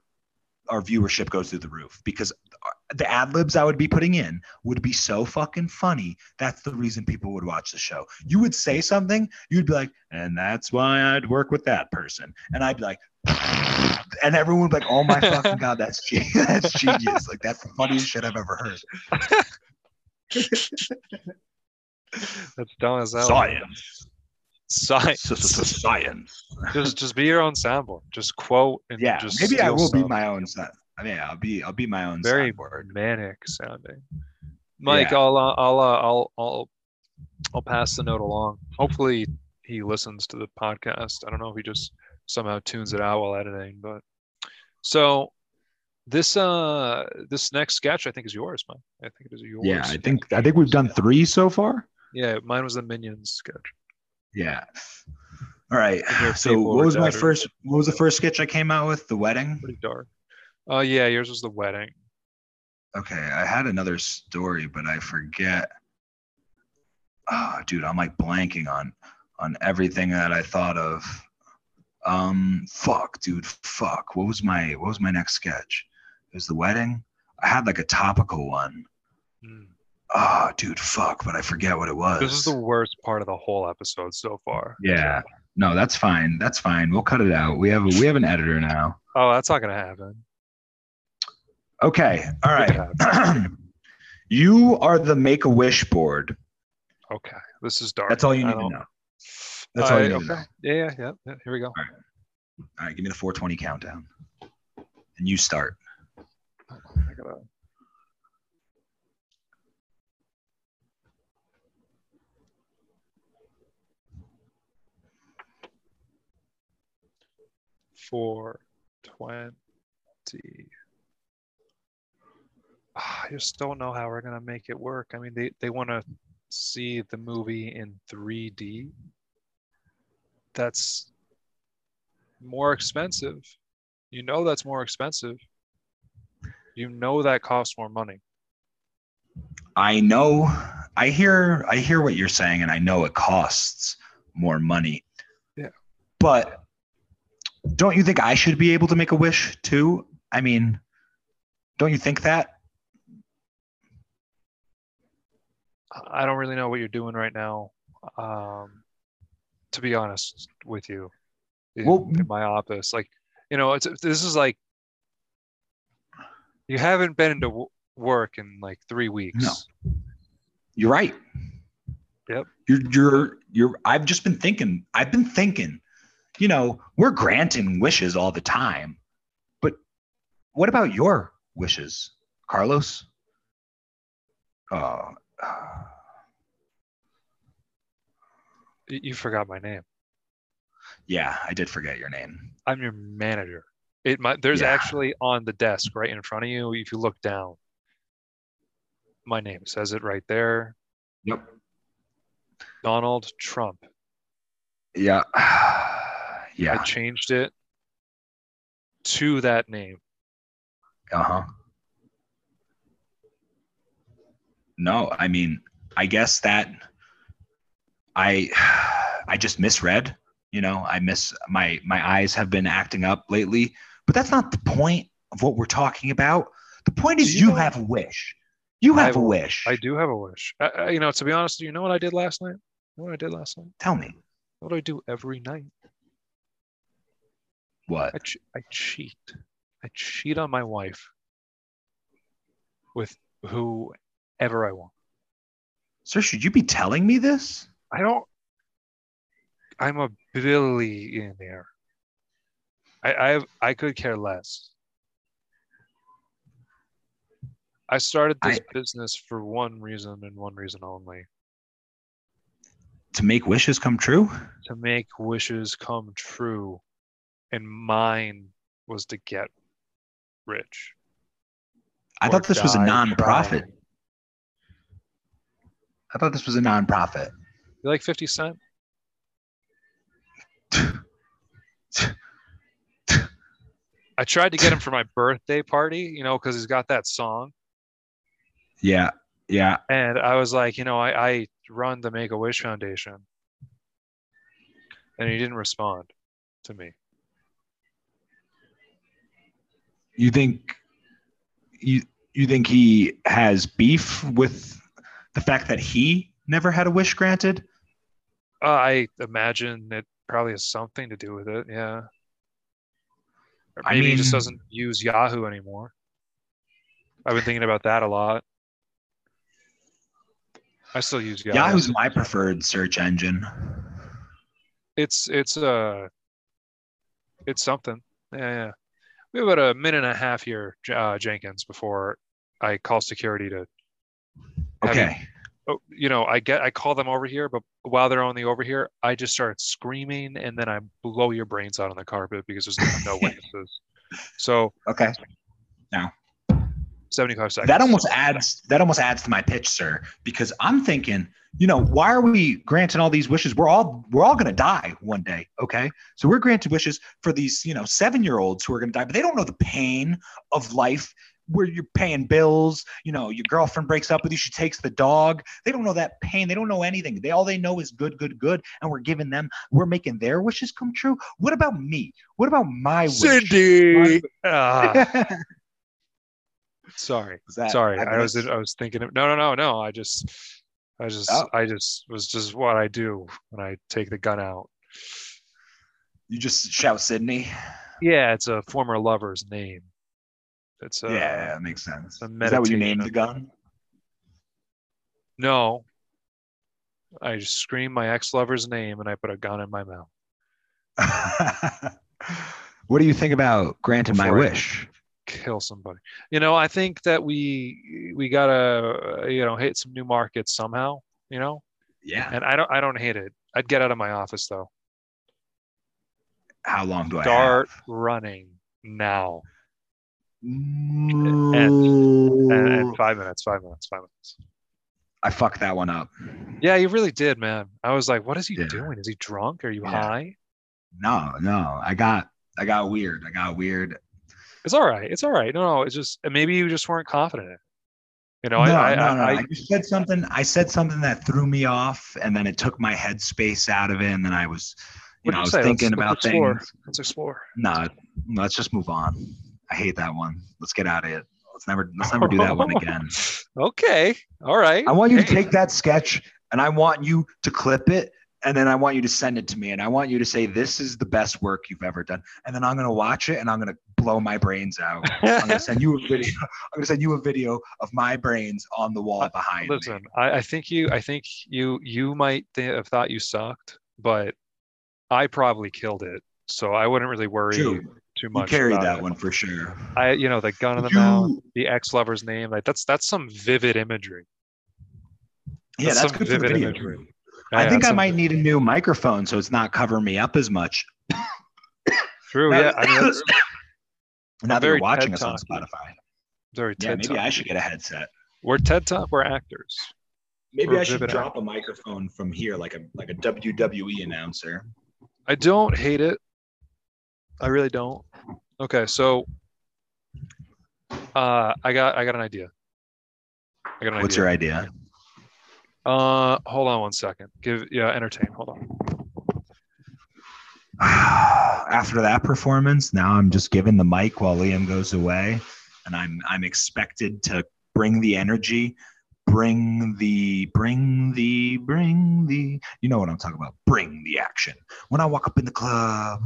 our viewership goes through the roof because uh, the ad libs I would be putting in would be so fucking funny. That's the reason people would watch the show. You would say something, you'd be like, and that's why I'd work with that person, and I'd be like, and everyone would be like, oh my fucking god, that's ge- that's genius. Like that's the funniest shit I've ever heard. That's dumb as hell. Science, Science. science. just just be your own soundboard. Just quote and Yeah, just maybe I will be my own son. Yeah, I'll be I'll be my own very soundboard. manic sounding. Mike, Yeah. I'll uh, I'll uh, I'll I'll I'll pass the note along. Hopefully he listens to the podcast. I don't know if he just somehow tunes it out while editing, but so this uh this next sketch I think is yours, Mike. I think it is yours. Yeah, I think I think we've done three so far. Yeah, mine was the Minions sketch. Yeah. All right. So what was my first what was the first sketch I came out with? The wedding? Pretty dark. Oh yeah, yours was the wedding. Okay, I had another story, but I forget. Oh, dude, I'm like blanking on on everything that I thought of. Um fuck, dude, fuck. What was my what was my next sketch? It was the wedding. I had like a topical one. Hmm. Oh, dude, fuck, but I forget what it was. This is the worst part of the whole episode so far. Yeah. No, that's fine. That's fine. We'll cut it out. We have a, we have an editor now. Oh, that's not gonna happen. Okay. All right. You are the make a wish board. Okay, this is dark. That's all you need to know. That's all you need okay. to know. Yeah, yeah, yeah, yeah. Here we go. All right, give me the 420 countdown. And you start. I gotta. Four twenty. Ah, I just don't know how we're gonna make it work. I mean, they they want to see the movie in 3D. That's more expensive. You know that's more expensive. You know that costs more money. I know I hear I hear what you're saying and I know it costs more money. Yeah. But don't you think I should be able to make a wish too? I mean, don't you think that? I don't really know what you're doing right now. um, to be honest with you, in, Well- in my office, like you know, it's this is like you haven't been into w- work in like three weeks. No. You're right. Yep. You're you're you're I've just been thinking, I've been thinking, you know, we're granting wishes all the time. But what about your wishes, Carlos? Uh, Y- You forgot my name. yeah, I did forget your name. I'm your manager. It might, there's Yeah. actually on the desk right in front of you. If you look down, my name says it right there. Yep. Donald Trump. Yeah. I changed it to that name. Uh-huh. No, I mean, I guess that I I just misread, you know, I miss my my eyes have been acting up lately, but that's not the point of what we're talking about. The point is you you know- have a wish. You have have a wish. I do have a wish. I, I- you know, to be honest, do you know what I did last night? You know what I did last night? Tell me. What do I do every night? What? I, ch- I cheat. I cheat on my wife with whoever I want. Sir, should you be telling me this? I don't. I'm a billionaire. I I have, I could care less. I started this business for one reason and one reason only: To make wishes come true? to make wishes come true, and mine was to get rich. I thought this was a non-profit. trying. I thought this was a non-profit. You like Fifty Cent? I tried to get him for my birthday party, you know, because he's got that song. Yeah. Yeah. And I was like, you know, I, I run the Make a Wish Foundation. And he didn't respond to me. You think you you think he has beef with the fact that he never had a wish granted? Uh, I imagine it probably has something to do with it. Yeah. Or I maybe he just doesn't use Yahoo anymore. I've been thinking about that a lot. I still use Yahoo. Yahoo's my preferred search engine. it's it's uh it's something yeah yeah we have about a minute and a half here uh, jenkins before i call security to have you- Okay. oh, you know i get i call them over here but while they're on the over here i just start screaming and then i blow your brains out on the carpet because there's no witnesses so Okay. 75 seconds That almost adds that almost adds to my pitch, sir, because I'm thinking, you know, why are we granting all these wishes? We're all we're all gonna die one day, okay? So we're granting wishes for these, you know, seven year olds who are gonna die, but they don't know the pain of life where you're paying bills, you know, your girlfriend breaks up with you, she takes the dog. They don't know that pain. They don't know anything. They all they know is good, good, good. And we're giving them, we're making their wishes come true. What about me? What about my wish? cindy Ah, sorry that- sorry I i was i was thinking of no no no no i just i just Oh. i just was just what i do when i take the gun out you just shout Sydney. yeah it's a former lover's name it's uh yeah, that makes sense. a Is that what you named the gun? no i just scream my ex-lover's name and i put a gun in my mouth what do you think about granting my Before wish? Kill somebody you know i think that we we gotta you know hit some new markets somehow you know Yeah. and i don't i don't hate it i'd get out of my office though How long do I start running now Mm, and, and five minutes five minutes five minutes I fucked that one up. yeah you really did man i was like what is he Yeah. doing is he drunk are you Yeah. high No, no. I got I got weird. I got weird. It's all right it's all right no no it's just maybe you just weren't confident in it you know no, I, I, no, no. I, I, just said something. I said something that threw me off, and then it took my headspace out of it, and then I was, you know, you I was say? Let's- thinking let's about explore. things. let's explore No, let's just move on. I hate that one. Let's get out of it. Let's never let's never do that one again. okay all right I want you to take that sketch and I want you to clip it and then I want you to send it to me and I want you to say this is the best work you've ever done. And then I'm gonna watch it and I'm gonna blow my brains out. I'm gonna send you a video. I'm gonna send you a video of my brains on the wall uh, behind Listen, me. I, I think you, I think you, you might th- have thought you sucked, but I probably killed it. So I wouldn't really worry True. too You much. carried about that it. one for sure. I, you know, the gun in the You- mouth, the ex-lover's name, like that's that's some vivid imagery. Yeah, that's good for video. imagery. I Yeah, think I might need a new microphone so it's not covering me up as much. True. Yeah. I mean, that's now that very you're watching TED us on Spotify. very Yeah, TED maybe Talk. I should get a headset. We're TED Talk. We're actors. Maybe Or I should Vivid drop a microphone from here, like a like a WWE announcer. I don't hate it. I really don't. Okay, so uh, I got I got an idea. I got an What's idea. your idea? Uh, hold on one second. Give yeah, entertain. Hold on. After that performance, now I'm just giving the mic while Liam goes away, and I'm I'm expected to bring the energy, bring the bring the bring the you know what I'm talking about. Bring the action. When I walk up in the club,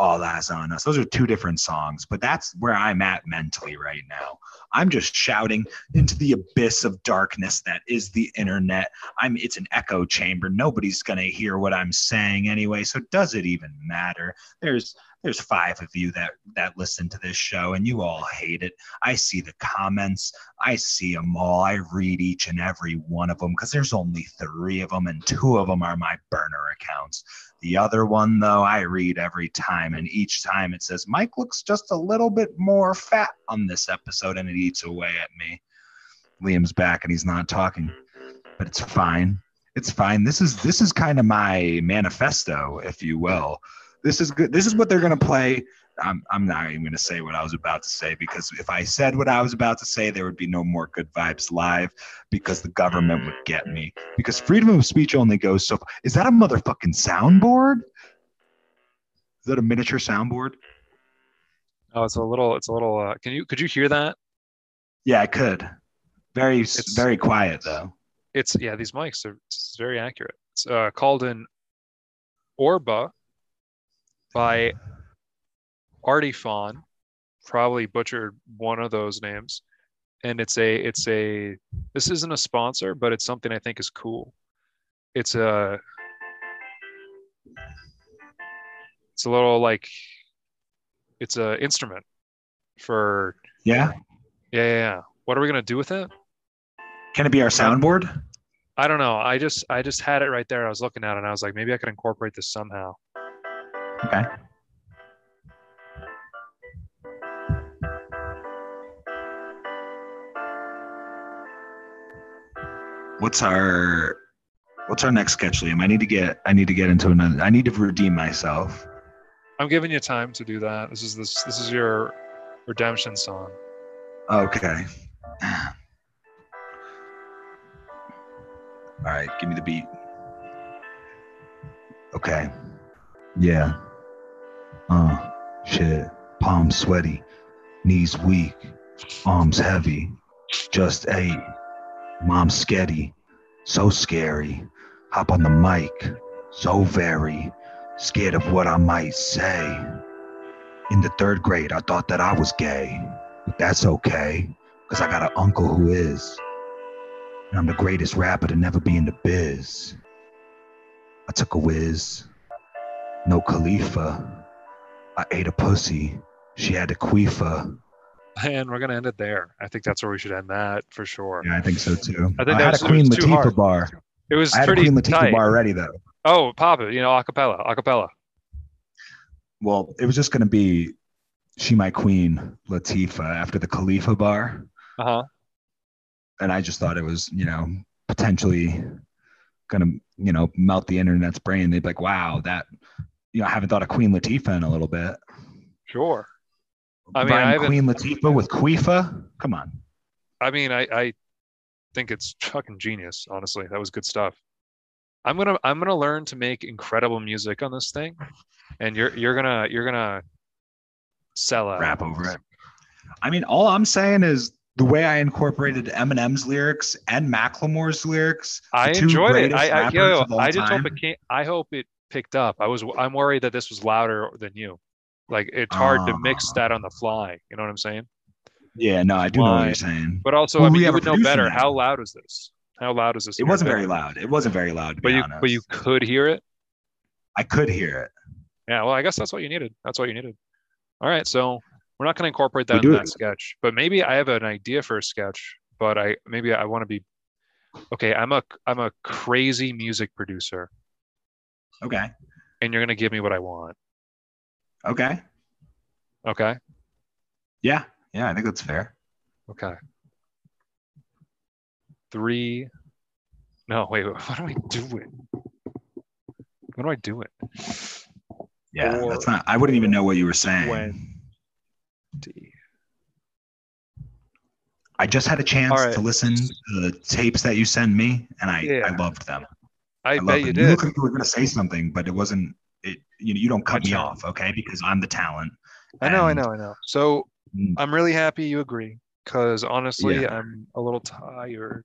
all eyes on us. Those are two different songs, but that's where I'm at mentally right now. I'm just shouting into the abyss of darkness that is the internet. I'm it's an echo chamber. Nobody's gonna hear what I'm saying anyway. So does it even matter? There's there's five of you that that listen to this show and you all hate it. I see the comments. I see them all. I read each and every one of them because there's only three of them and two of them are my burner accounts. The other one, though, I read every time, and each time it says, Mike looks just a little bit more fat on this episode, and it eats away at me. Liam's back and he's not talking, but it's fine. It's fine. This is this is kind of my manifesto, if you will. This is good. This is what they're gonna play. I'm I'm not even gonna say what I was about to say because if I said what I was about to say, there would be no more good vibes live because the government would get me. Because freedom of speech only goes so. Is that a motherfucking soundboard? Is that a miniature soundboard? Oh, it's a little. It's a little. Uh, can you could you hear that? Yeah, I could. Very It's- very quiet though. It's yeah. These mics are it's very accurate. It's uh, called an Orba by Artiphon. Probably butchered one of those names, and it's a it's a. This isn't a sponsor, but it's something I think is cool. It's a. It's a little like. It's a instrument for Yeah. yeah yeah. yeah. What are we gonna do with it? Can it be our soundboard? I don't know. I just I just had it right there. I was looking at it and I was like, maybe I could incorporate this somehow. Okay. What's our what's our next sketch, Liam? I need to get I need to get into another I need to redeem myself. I'm giving you time to do that. This is this this is your redemption song. Okay. All right, give me the beat. Okay. Yeah. Uh, shit. Palms sweaty, knees weak, arms heavy. Just ate. Mom's sketty, so scary. Hop on the mic, so very scared of what I might say. In the third grade, I thought that I was gay, but that's okay, cause I got an uncle who is. And I'm the greatest rapper to never be in the biz. I took a whiz, no Khalifa. I ate a pussy, she had a queefa. And we're gonna end it there. I think that's where we should end that for sure. Yeah, I think so too. I think I had was- a Queen Latifah bar. It was I had a pretty Queen Latifah tight. bar ready though. Oh, pop it, you know, acapella, acapella. Well, it was just gonna be She My Queen Latifah after the Khalifa bar. Uh-huh. and I just thought it was, you know, potentially gonna, you know, melt the internet's brain. They'd be like, "Wow, that, you know, I haven't thought of Queen Latifah in a little bit." Sure. I mean, I Queen Latifah with Queefa. Come on. I mean, I, I think it's fucking genius, honestly. That was good stuff. I'm gonna I'm gonna learn to make incredible music on this thing. And you're you're gonna you're gonna sell out. Rap over it. I mean, all I'm saying is the way I incorporated Eminem's lyrics and Macklemore's lyrics. I enjoyed it. I I, yo, yo, of all I just time. hope it can't. I hope it picked up. I was I'm worried that this was louder than you. Like it's hard to mix Ah. that on the fly. You know what I'm saying? Yeah, no, I do know what you're saying. But also, Well, I we mean, you would know better. now. How loud is this? How loud is this? It wasn't very loud. It wasn't very loud, to But you honest. but you could hear it. I could hear it. Yeah. Well, I guess that's what you needed. That's what you needed. All right. So we're not going to incorporate that do in it. that sketch. But maybe I have an idea for a sketch. But I maybe I want to be. Okay, I'm a I'm a crazy music producer, Okay. and you're gonna give me what I want. Okay. Okay. Yeah. Yeah, I think that's fair. Okay. Three. No, wait. What do I do it? What do I do it? Yeah, Or- that's not. I wouldn't even know what you were saying. Twenty. I just had a chance right. to listen to the tapes that you send me, and I, Yeah. I loved them. I, loved bet you them. did. looked like you were going to say something, but it wasn't. It you know you don't cut me off, okay? Because I'm the talent. I know, I know, I know. So Mm, I'm really happy you agree, because honestly, Yeah. I'm a little tired.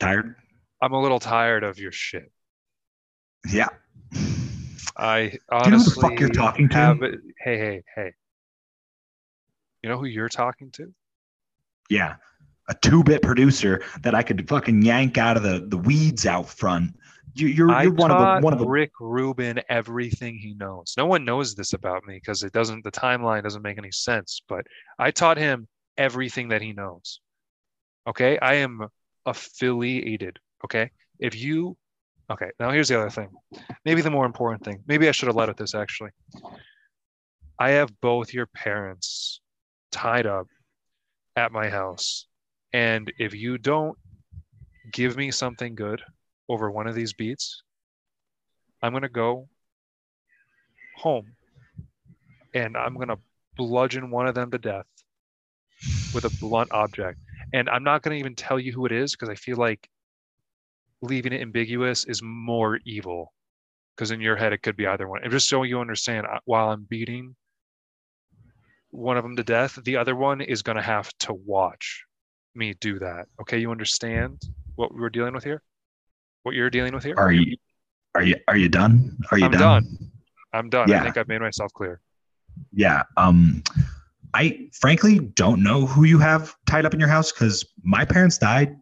Tired? I'm a little tired of your shit. Yeah. I Do you know who the fuck you're talking to? have it. Hey, hey, hey. You know who you're talking to? Yeah. A two-bit producer that I could fucking yank out of the, the weeds out front. You, you're you're one of the one of the Rick Rubin everything he knows. No one knows this about me because it doesn't. The timeline doesn't make any sense. But I taught him everything that he knows. Okay, I am affiliated. Okay, if you, okay, now here's the other thing. Maybe the more important thing. Maybe I should have led with this actually. I have both your parents tied up at my house, and if you don't give me something good over one of these beats, I'm gonna go home and I'm gonna bludgeon one of them to death with a blunt object. And I'm not gonna even tell you who it is because I feel like leaving it ambiguous is more evil. Because in your head it could be either one. And just so you understand, while I'm beating one of them to death, the other one is gonna have to watch me do that. Okay, you understand what we're dealing with here? What you're dealing with here? Are you are you are you done? Are you I'm done? I'm done. I think I've made myself clear. Yeah. Um I frankly don't know who you have tied up in your house because my parents died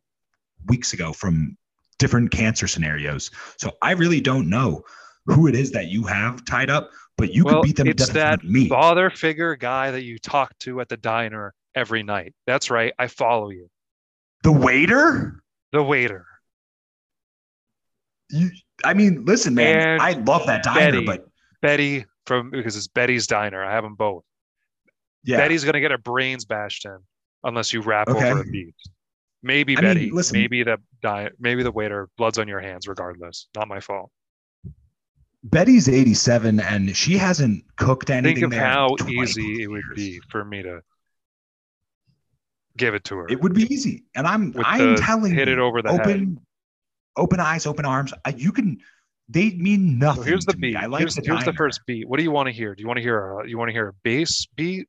weeks ago from different cancer scenarios. So I really don't know who it is that you have tied up, but you well, could beat them to it's death that me. father figure guy that you talk to at the diner every night. That's right. I follow you. The waiter? The waiter. You I mean, listen, man, And I love that diner, Betty. but Betty from because it's Betty's diner. I have them both. yeah. Betty's gonna get her brains bashed in unless you rap Okay. over a beat. Maybe I mean, Betty. listen- maybe the di- maybe the waiter. Blood's on your hands, regardless. Not my fault. Betty's 87 and she hasn't cooked anything Think of there how 20 easy it would be for me to give it to her. It would be easy. And I'm With I'm the telling hit you, it over the head. Open eyes, open arms. I, you can they mean nothing. So here's the to me. beat. I like here's the, here's the first beat. What do you want to hear? Do you want to hear a you want to hear a bass beat?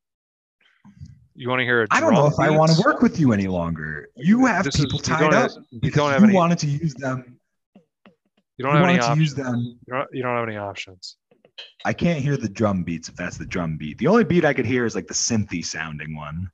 You want to hear a I don't know if I want to work with you any longer. You have This is- people you tied up have- because don't have you any- wanted to use them. You don't you have any to options. use them. You don't, you don't have any options. I can't hear the drum beats if that's the drum beat. The only beat I could hear is like the synthy sounding one.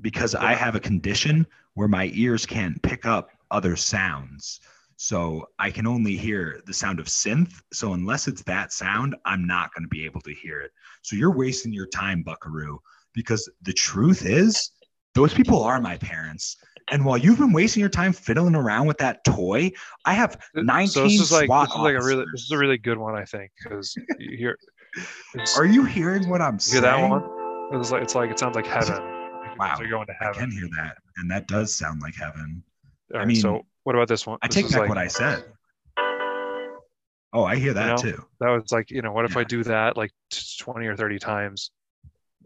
Because I have a condition where my ears can't pick up other sounds. So I can only hear the sound of synth. So unless it's that sound, I'm not going to be able to hear it. So you're wasting your time, Buckaroo, because the truth is, those people are my parents. And while you've been wasting your time fiddling around with that toy, I have 19 so this is like SWAT this is like a really this is a really good one I think because you hear Are you hearing what I'm you saying? hear that one? It's like it's like it sounds like heaven. Wow. You're going to I can hear that, and that does sound like heaven. All I mean, so what about this one? I This take back like, what I said. Oh, I hear that know? too. that was like you know what if I do that like 20 or 30 times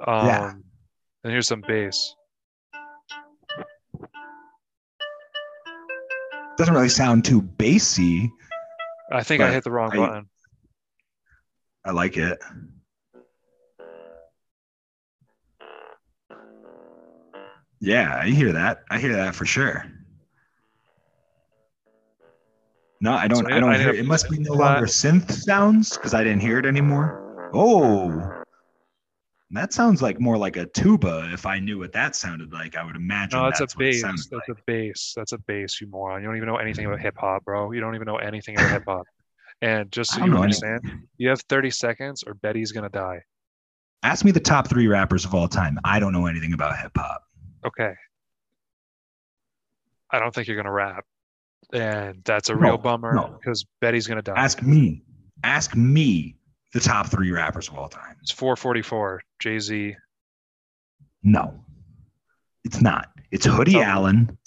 um Yeah. and here's some bass Doesn't really sound too bassy. i think i hit the wrong I- button I like it. Yeah, I hear that. I hear that for sure. No, I don't. So I don't I hear. It must be no longer synth sounds because I didn't hear it anymore. Oh, that sounds like more like a tuba. If I knew what that sounded like, I would imagine. No, that's, that's a bass. That's like. a bass. That's a bass, you moron. You don't even know anything about hip hop, bro. You don't even know anything about hip hop. And just so you know understand, you have 30 seconds or Betty's gonna die. Ask me the top three rappers of all time. I don't know anything about hip hop. Okay. I don't think you're gonna rap. And that's a No, real bummer no. because Betty's gonna die. Ask me. Ask me the top three rappers of all time. It's 444, Jay Z. No, it's not. It's Hoodie Oh, Allen.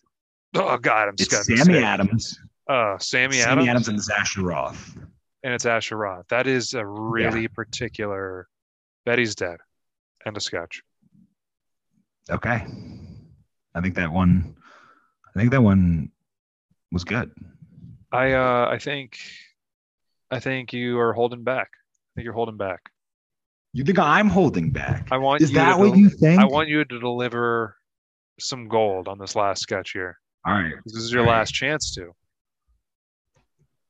Oh God, I'm It's just Sammy Adams. Uh, Sammy, Sammy Adams, Adams and Asher Roth. and it's Asher Roth. That is a really particular. Betty's dead. End of sketch. Okay. I think that one. I think that one was good. I uh I think I think you are holding back. I think you're holding back. You think I'm holding back? I want Is you that what del- you think? I want you to deliver some gold on this last sketch here. All right. This is your All right. last chance to.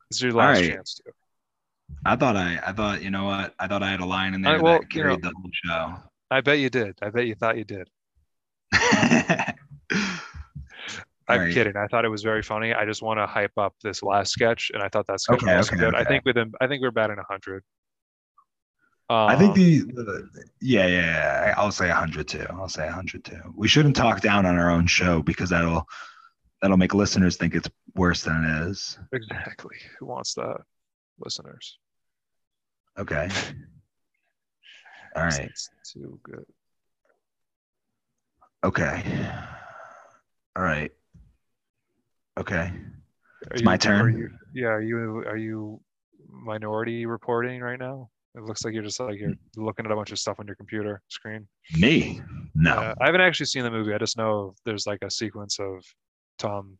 This is your last right. chance to. I thought I. I thought you know what? I thought I had a line in I- there well, that you carried the whole show. I bet you did. I bet you thought you did. I'm right. kidding. I thought it was very funny. I just want to hype up this last sketch, and I thought that sketch Okay, was okay, good. I okay. think within, I think we're batting hundred. Um, I think the, the yeah, yeah, yeah. I'll say 100 too. I'll say 100 too. We shouldn't talk down on our own show because that'll that'll make listeners think it's worse than it is. exactly who wants that, listeners. Okay. All right. It's too good. Okay. All right. Okay. Are It's you- my Are turn. you, yeah. Are you are you minority reporting right now? It looks like you're just like you're looking at a bunch of stuff on your computer screen. Me? No. Uh, I haven't actually seen the movie. I just know there's like a sequence of Tom.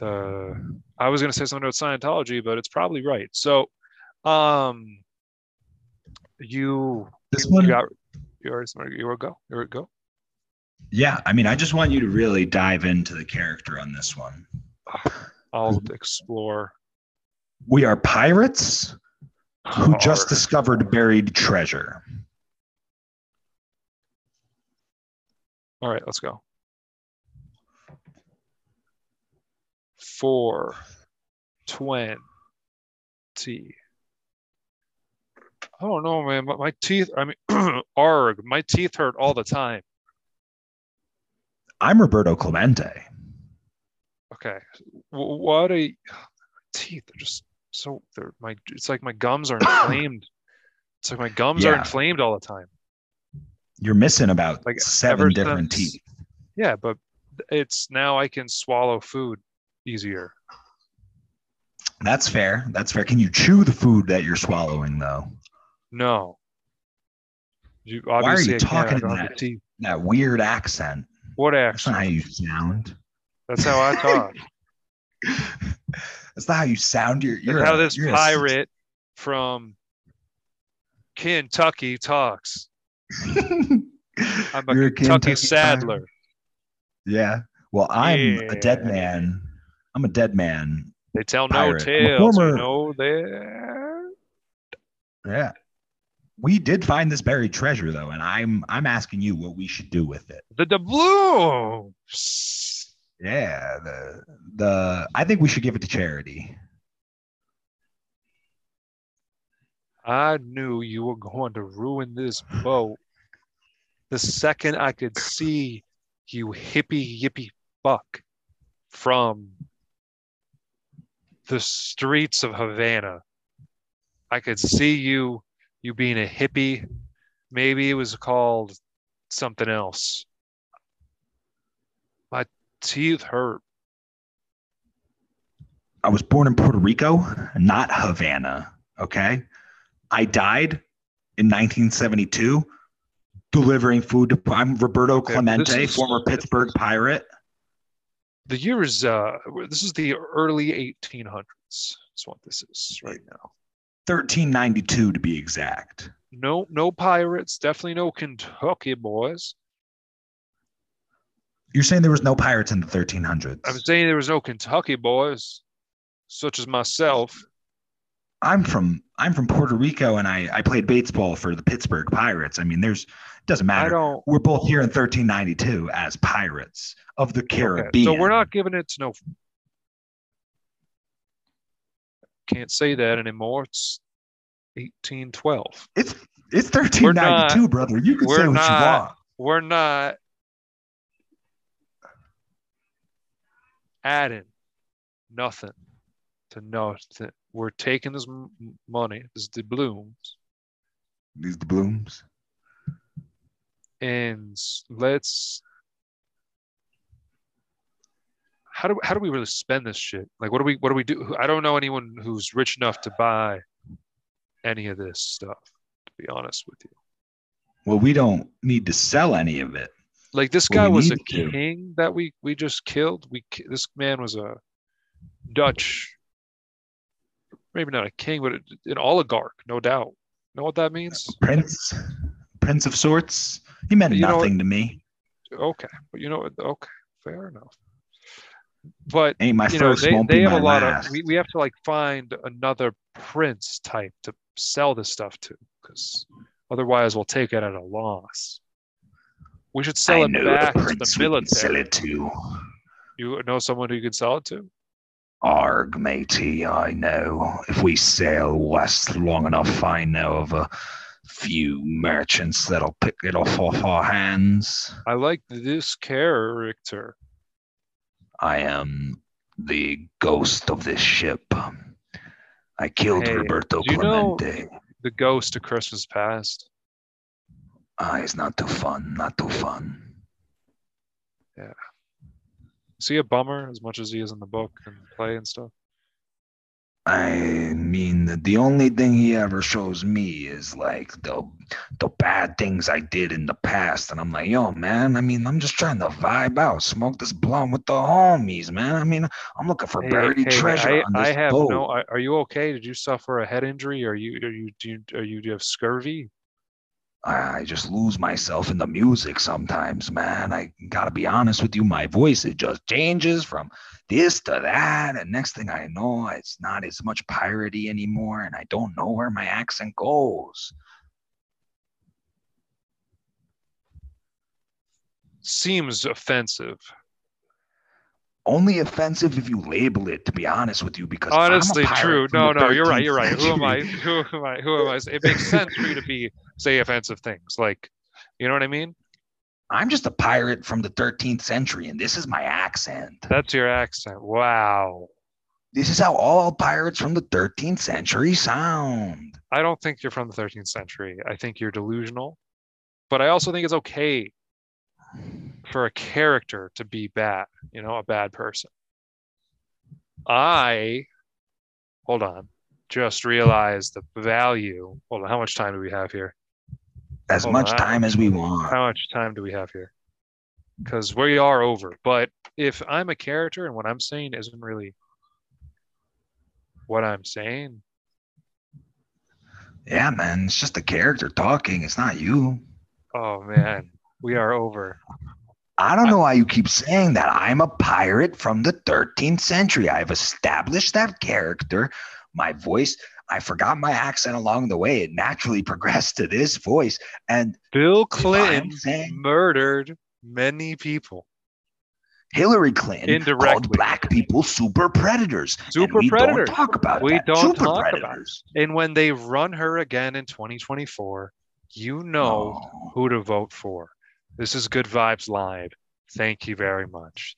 The I was gonna say something about Scientology, but it's probably right. So, um, you this you one. got you already you were go you were go. Yeah. I mean, I just want you to really dive into the character on this one. I'll explore. We are pirates who just discovered buried treasure. All right, let's go. Four twenty. I don't know, man. But my teeth, I mean, arg, my teeth hurt all the time. I'm Roberto Clemente. Okay. What a teeth They're just so they're my it's like my gums are inflamed. It's like my gums are inflamed all the time. You're missing about Like, seven different since- teeth. Yeah, but it's now I can swallow food easier. That's fair. That's fair. Can you chew the food that you're swallowing though? No. You are you obviously I can't, talking that? That weird accent. What That's not how you sound. That's how I talk. That's not how you sound. You're, you're how a- this you're a- pirate from Kentucky talks. I'm a Kentucky, pirate. Saddler. Yeah. Well, I'm a dead man. I'm a dead man. They tell Pirate. no a tales. former- You know. Yeah. We did find this buried treasure though, and I'm I'm asking you what we should do with it. The doubloons. Yeah, the the I think we should give it to charity. I knew you were going to ruin this boat. The second I could see you hippie yippie fuck from the streets of Havana, I could see you, you being a hippie. Maybe it was called something else. My teeth hurt. I was born in Puerto Rico, not Havana. Okay. I died in 1972 delivering food to. I'm Roberto Okay, Clemente, is- former Pittsburgh Pirate. The year is uh this is the early 1800s. That's what this is right now. 1392 to be exact. No, no pirates. Definitely no Kentucky boys. You're saying there was no pirates in the 1300s. I'm saying there was no Kentucky boys, such as myself. I'm from I'm from Puerto Rico and I I played baseball for the Pittsburgh Pirates. I mean, there's it doesn't I matter. don't. We're both here in 1392 as pirates of the okay, Caribbean. So we're not giving it to no. Can't say that anymore. It's 1812. It's it's 1392, brother. You can say what not- you want. We're not adding nothing to nothing. We're taking this money, this doubloons, These blooms. and let's. How do how do we really spend this shit? Like, what do we what do we do? I don't know anyone who's rich enough to buy any of this stuff. To be honest with you, Well, we don't need to sell any of it. like this Well, guy we was a need to. king that we we just killed. We this man was a Dutch, maybe not a king, but an oligarch, no doubt. Know what that means? Prince, Prince of sorts. He meant You know nothing to me. Okay, but you know, what? okay, fair enough. But Ain't my you know, first, they, they have a lot last. of. We, we have to like find another prince type to sell this stuff to, because otherwise we'll take it at a loss. We should sell I it back a to the can sell it to. You know someone who you can sell it to? Arg, matey, I know. If we sail west long enough, I know of a few merchants that'll pick it off off our hands. I like this character. I am the ghost of this ship. I killed Hey, Roberto do you know- Clemente. The ghost of Christmas past. Ah, it's not too fun, not too fun. Yeah. Is he a bummer as much as he is in the book and play and stuff? I mean, the- only thing he ever shows me is like the the bad things I did in the past, and I'm like, yo, man. I mean, I'm just trying to vibe out, smoke this blunt with the homies, man. I mean, I'm looking for Hey, buried hey, treasure I, on I this have boat. no. Are you okay? Did you suffer a head injury? Are you? Are you? Do you? Are you? Do you have scurvy? I, I just lose myself in the music sometimes, man. I gotta be honest with you, my voice it just changes from this to that, and next thing I know, it's not as much piratey anymore, and I don't know where my accent goes. Seems offensive. only offensive if you label it to be honest with you because Honestly, pirate true. No, no, you're right. You're right. Who am I? Who am I? Who am I? It makes sense for you to be say offensive things. Like, you know what I mean? I'm just a pirate from the 13th century and this is my accent That's your accent. Wow. this is how all pirates from the 13th century sound I don't think you're from the 13th century. I think you're delusional. But I also think it's okay for a character to be bad, you know, a bad person. I, hold on, just realized the value. Hold on, how much time do we have here? As Hold much on. time as we want How much time do we have here? Because we are over. But if I'm a character and what I'm saying isn't really what I'm saying, yeah man it's just a character talking it's not you oh man, we are over. i don't know why you keep saying that i'm a pirate from the 13th century i've established that character my voice i forgot my accent along the way it naturally progressed to this voice and Bill Clinton saying murdered many people. Hillary Clinton Indirectly. called black people super predators. Super we predators. Don't talk about We that. don't super talk about it. predators. And when they run her again in 2024, you know Oh. who to vote for. This is Good Vibes Live. Thank you very much.